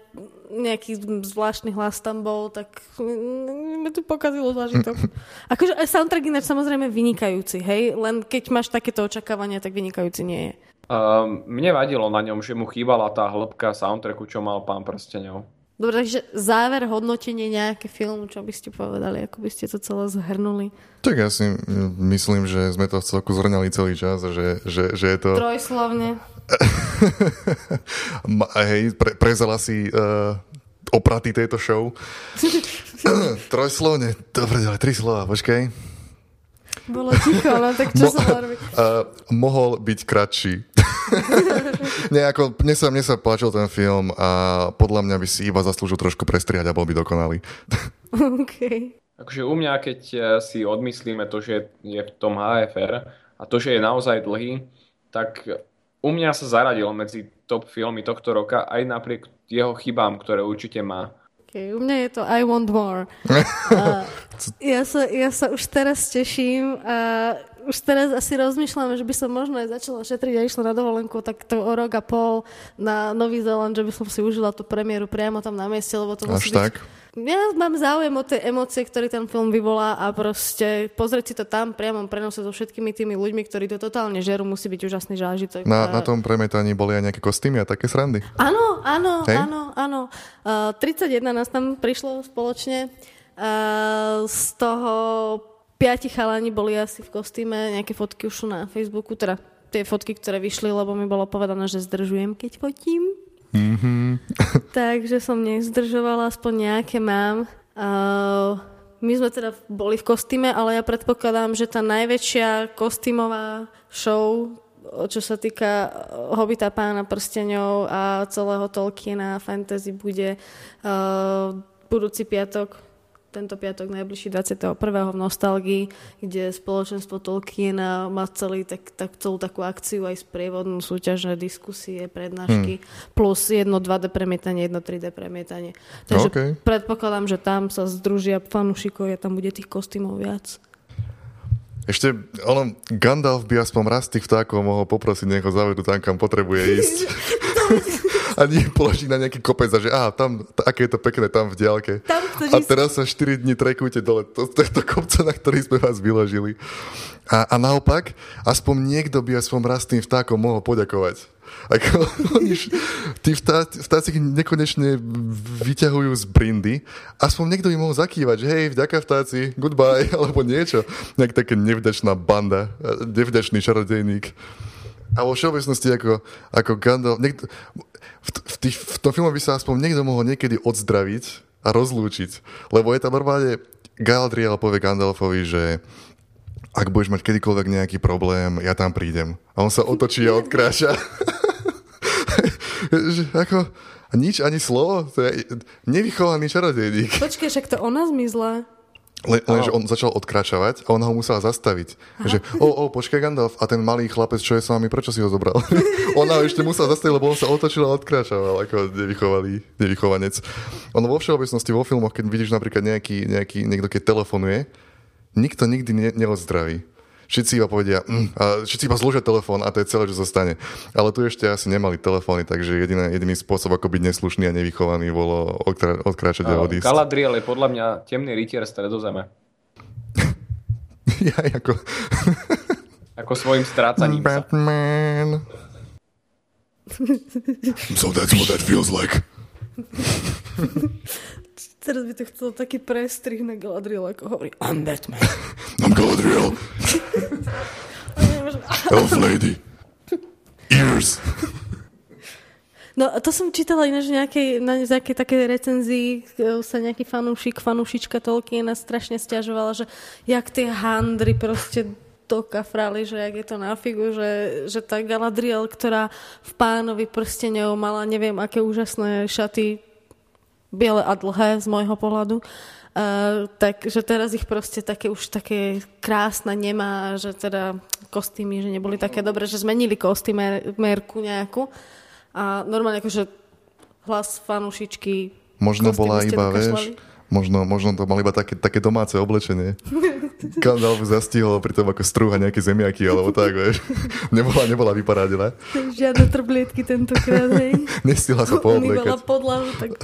nejaký zvláštny hlas tam bol, tak mi to pokazilo zážitok. <laughs> Akože aj soundtrack ináč samozrejme vynikajúci, hej? Len keď máš takéto očakávania, tak vynikajúci nie je. Uh, mne vadilo na ňom, že mu chýbala tá hĺbka soundtracku, čo mal pán prstenov. Dobre, takže záver, hodnotenie nejaké filmu, čo by ste povedali, ako by ste to celé zhrnuli? Tak ja si myslím, že sme to v celku zhrňali celý čas, že, že, že je to... Trojslovne. <laughs> Hej, pre, prezala si uh, opraty tejto show. <laughs> Trojslovne. Dobre, ale tri slova, počkaj. Bolo ticho, no tak čo Mo- sa uh, <laughs> Mohol byť kratší. <laughs> Nie, ako, mne sa, mne sa páčil ten film a podľa mňa by si iba zaslúžil trošku prestriať a bol by dokonalý. <laughs> OK. Takže u mňa, keď eh, si odmyslíme to, že je v tom HFR a to, že je naozaj dlhý, tak u mňa sa zaradil medzi top filmy tohto roka aj napriek jeho chybám, ktoré určite má. Okay, u mňa je to I Want More. <laughs> uh, ja, sa, ja sa už teraz teším a už teraz asi rozmýšľam, že by som možno aj začala šetriť a išla na dovolenku tak to o rok a pol na Nový Zéland, že by som si užila tú premiéru priamo tam na mieste, lebo to musí Až byť... tak? Ja mám záujem o tie emócie, ktoré ten film vyvolá a proste pozrieť si to tam priamom prenose so všetkými tými ľuďmi, ktorí to totálne žerú, musí byť úžasný zážitok. Na, na tom premietaní boli aj nejaké kostýmy a také srandy? Áno, áno, Hej? áno, áno. Uh, 31 nás tam prišlo spoločne. Uh, z toho piati chalani boli asi v kostýme, nejaké fotky už sú na Facebooku, teda tie fotky, ktoré vyšli, lebo mi bolo povedané, že zdržujem, keď fotím. Mm-hmm. <laughs> Takže som nezdržovala, aspoň nejaké mám. Uh, my sme teda boli v kostýme, ale ja predpokladám, že tá najväčšia kostýmová show, čo sa týka Hobita pána prsteňov a celého Tolkiena fantasy bude uh, budúci piatok tento piatok najbližší 21. v Nostalgii, kde spoločenstvo Tolkien má celý, tak, tak, celú takú akciu aj sprievodnú súťažné diskusie, prednášky, hmm. plus jedno 2D premietanie, jedno 3D premietanie. Takže okay. predpokladám, že tam sa združia fanúšikovia, tam bude tých kostýmov viac. Ešte, ono, Gandalf by aspoň raz tých vtákov mohol poprosiť, nech ho zavedú tam, kam potrebuje ísť. <laughs> a nie položiť na nejaký kopec a že aha, tam, t- aké je to pekné tam v diálke. Tam a teraz sa 4 dní trekujte dole to, to, to kopca, na ktorý sme vás vyložili. A, a naopak, aspoň niekto by aspoň raz tým vtákom mohol poďakovať. Ako, <laughs> oni, tí vtáci, vtáci nekonečne vyťahujú z brindy. Aspoň niekto by mohol zakývať, že hej, vďaka vtáci, goodbye, <laughs> alebo niečo. Nejak také nevďačná banda, nevďačný čarodejník. A vo všeobecnosti ako, ako Gandalf... Niekto, v, v, tých, v tom filme by sa aspoň niekto mohol niekedy odzdraviť a rozlúčiť. Lebo je tam normálne... Galadriel povie Gandalfovi, že ak budeš mať kedykoľvek nejaký problém, ja tam prídem. A on sa otočí a odkráča. <laughs> ako, nič, ani slovo? To je nevychovaný čarodejník. Počkej, však to ona zmizla. Len, lenže on začal odkračovať a ona ho musela zastaviť. Aha. Že, o, o, počkaj Gandalf, a ten malý chlapec, čo je s vami, prečo si ho zobral? <laughs> ona ho ešte musela zastaviť, lebo on sa otočil a odkračoval ako nevychovaný, nevychovanec. Ono vo všeobecnosti vo filmoch, keď vidíš napríklad nejaký, nejaký niekto, keď telefonuje, nikto nikdy ne, neodzdraví všetci iba povedia, mm, a všetci iba zložia telefón a to je celé, čo zostane. Ale tu ešte asi nemali telefóny, takže jediný, jediný spôsob, ako byť neslušný a nevychovaný, bolo odkra- odkráčať a odísť. Galadriel je podľa mňa temný rytier stredozeme. <laughs> ja ako... <laughs> ako svojim strácaním Batman. <laughs> so that's what that feels like. Teraz by to chcel taký prestrih na Galadriel, ako hovorí I'm Batman. <laughs> I'm Galadriel. <laughs> Elf lady. Ears. No to som čítala ináč nejakej, na nejakej takej recenzii sa nejaký fanúšik, fanúšička Tolkiena strašne stiažovala, že jak tie handry proste to kafrali, že jak je to na figu, že, že tá Galadriel, ktorá v pánovi prsteňov mala neviem aké úžasné šaty biele a dlhé z môjho pohľadu. Uh, takže teraz ich proste také už také krásne nemá, že teda kostýmy, že neboli také dobré, že zmenili kostýmerku nejakú. A normálne akože hlas fanušičky Možno bola iba, vieš, Možno, možno to mal iba také, také domáce oblečenie. Kandál by zastihol pri tom, ako strúha nejaké zemiaky, alebo tak, vieš. <laughs> Nebola, nebola vyparádená. Žiadne trblietky tentokrát, hej. <laughs> Nestihla sa poobliekať. podlahu, tak... <laughs>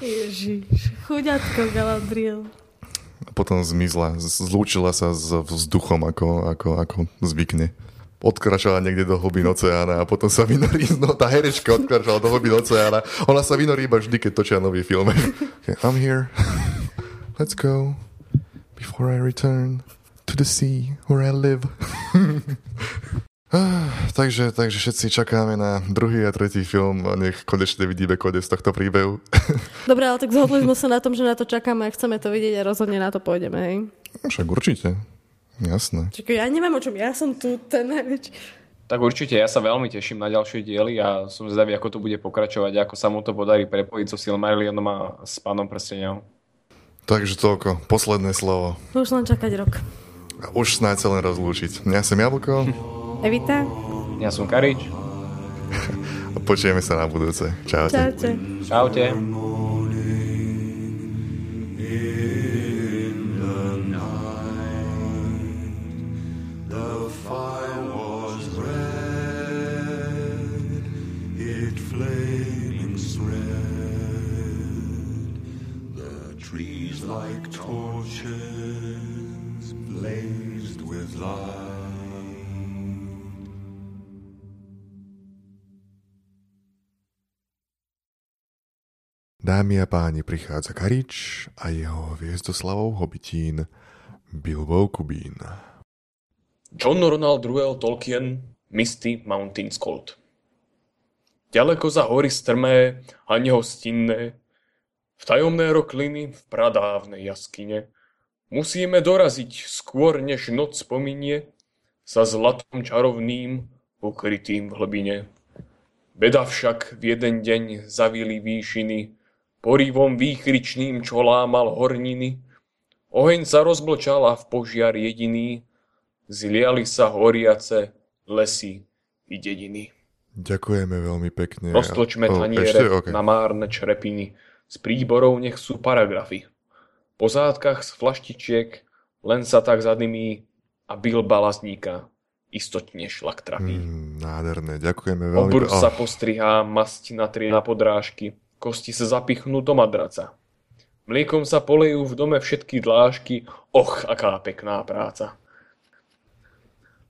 Ježiš, chuďatko Galadriel. Potom zmizla, zlúčila sa s vzduchom, ako, ako, ako zvykne. Odkračala niekde do hlbín oceána a potom sa vynorí, no tá herečka odkračala do hlbín oceána. Ona sa vynorí iba vždy, keď točia nový film. <laughs> Okay, I'm here. <laughs> Let's go. Before I return to the sea where I live. <laughs> Ah, takže, takže všetci čakáme na druhý a tretí film a nech konečne vidíme koniec tohto príbehu. Dobre, ale tak zhodli sme sa na tom, že na to čakáme a chceme to vidieť a rozhodne na to pôjdeme, hej. Však určite. Jasné. Čiže ja neviem, o čom ja som tu ten najväčší. Tak určite, ja sa veľmi teším na ďalšie diely a som zvedavý, ako to bude pokračovať, ako sa mu to podarí prepojiť so Silmarillionom a s Pánom prsteňov. Takže toľko. Posledné slovo. Už len čakať rok. A už snáď sa len rozlúčiť. Ja som Jablko Evita? Ja som Karič. <laughs> a počujeme sa na budúce. Čaute. Čaute. Čaute. Trees like torches blazed with light. Dámy a páni, prichádza Karič a jeho hviezdoslavou hobitín Bilbo Kubín. John Ronald Reuel Tolkien, Misty Mountains Cold. Ďaleko za hory strmé a nehostinné, v tajomné rokliny v pradávnej jaskyne, musíme doraziť skôr než noc pominie, sa zlatom čarovným ukrytým v hlbine. Beda však v jeden deň zavili výšiny, porývom výchričným čo lámal horniny, oheň sa rozblčal a v požiar jediný, zliali sa horiace lesy i dediny. Ďakujeme veľmi pekne. Roztočme taniere ešte? OK. na márne črepiny, z príborov nech sú paragrafy. Po zádkach z flaštičiek len sa tak zadymí a bilba lazníka istotne šlak trafí. Mm, nádherné, ďakujeme veľmi Obr pe- sa oh, postrihá, masť natrie na podrážky, kosti sa zapichnú do madraca. Mliekom sa polejú v dome všetky dlážky, och, aká pekná práca.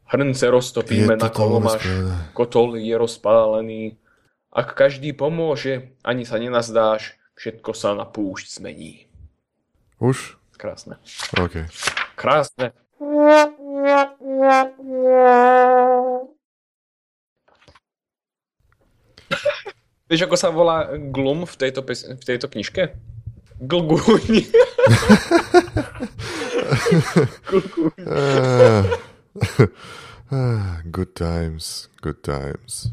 Hrnce roztopíme na kolomaš, kotol je rozpálený. Ak každý pomôže, ani sa nenazdáš, všetko sa na púšť zmení. Už? Krásne. OK. Krásne. Vieš, ako sa volá Glum v tejto, pes- v tejto knižke? Glguň. <laughs> Good times, good times.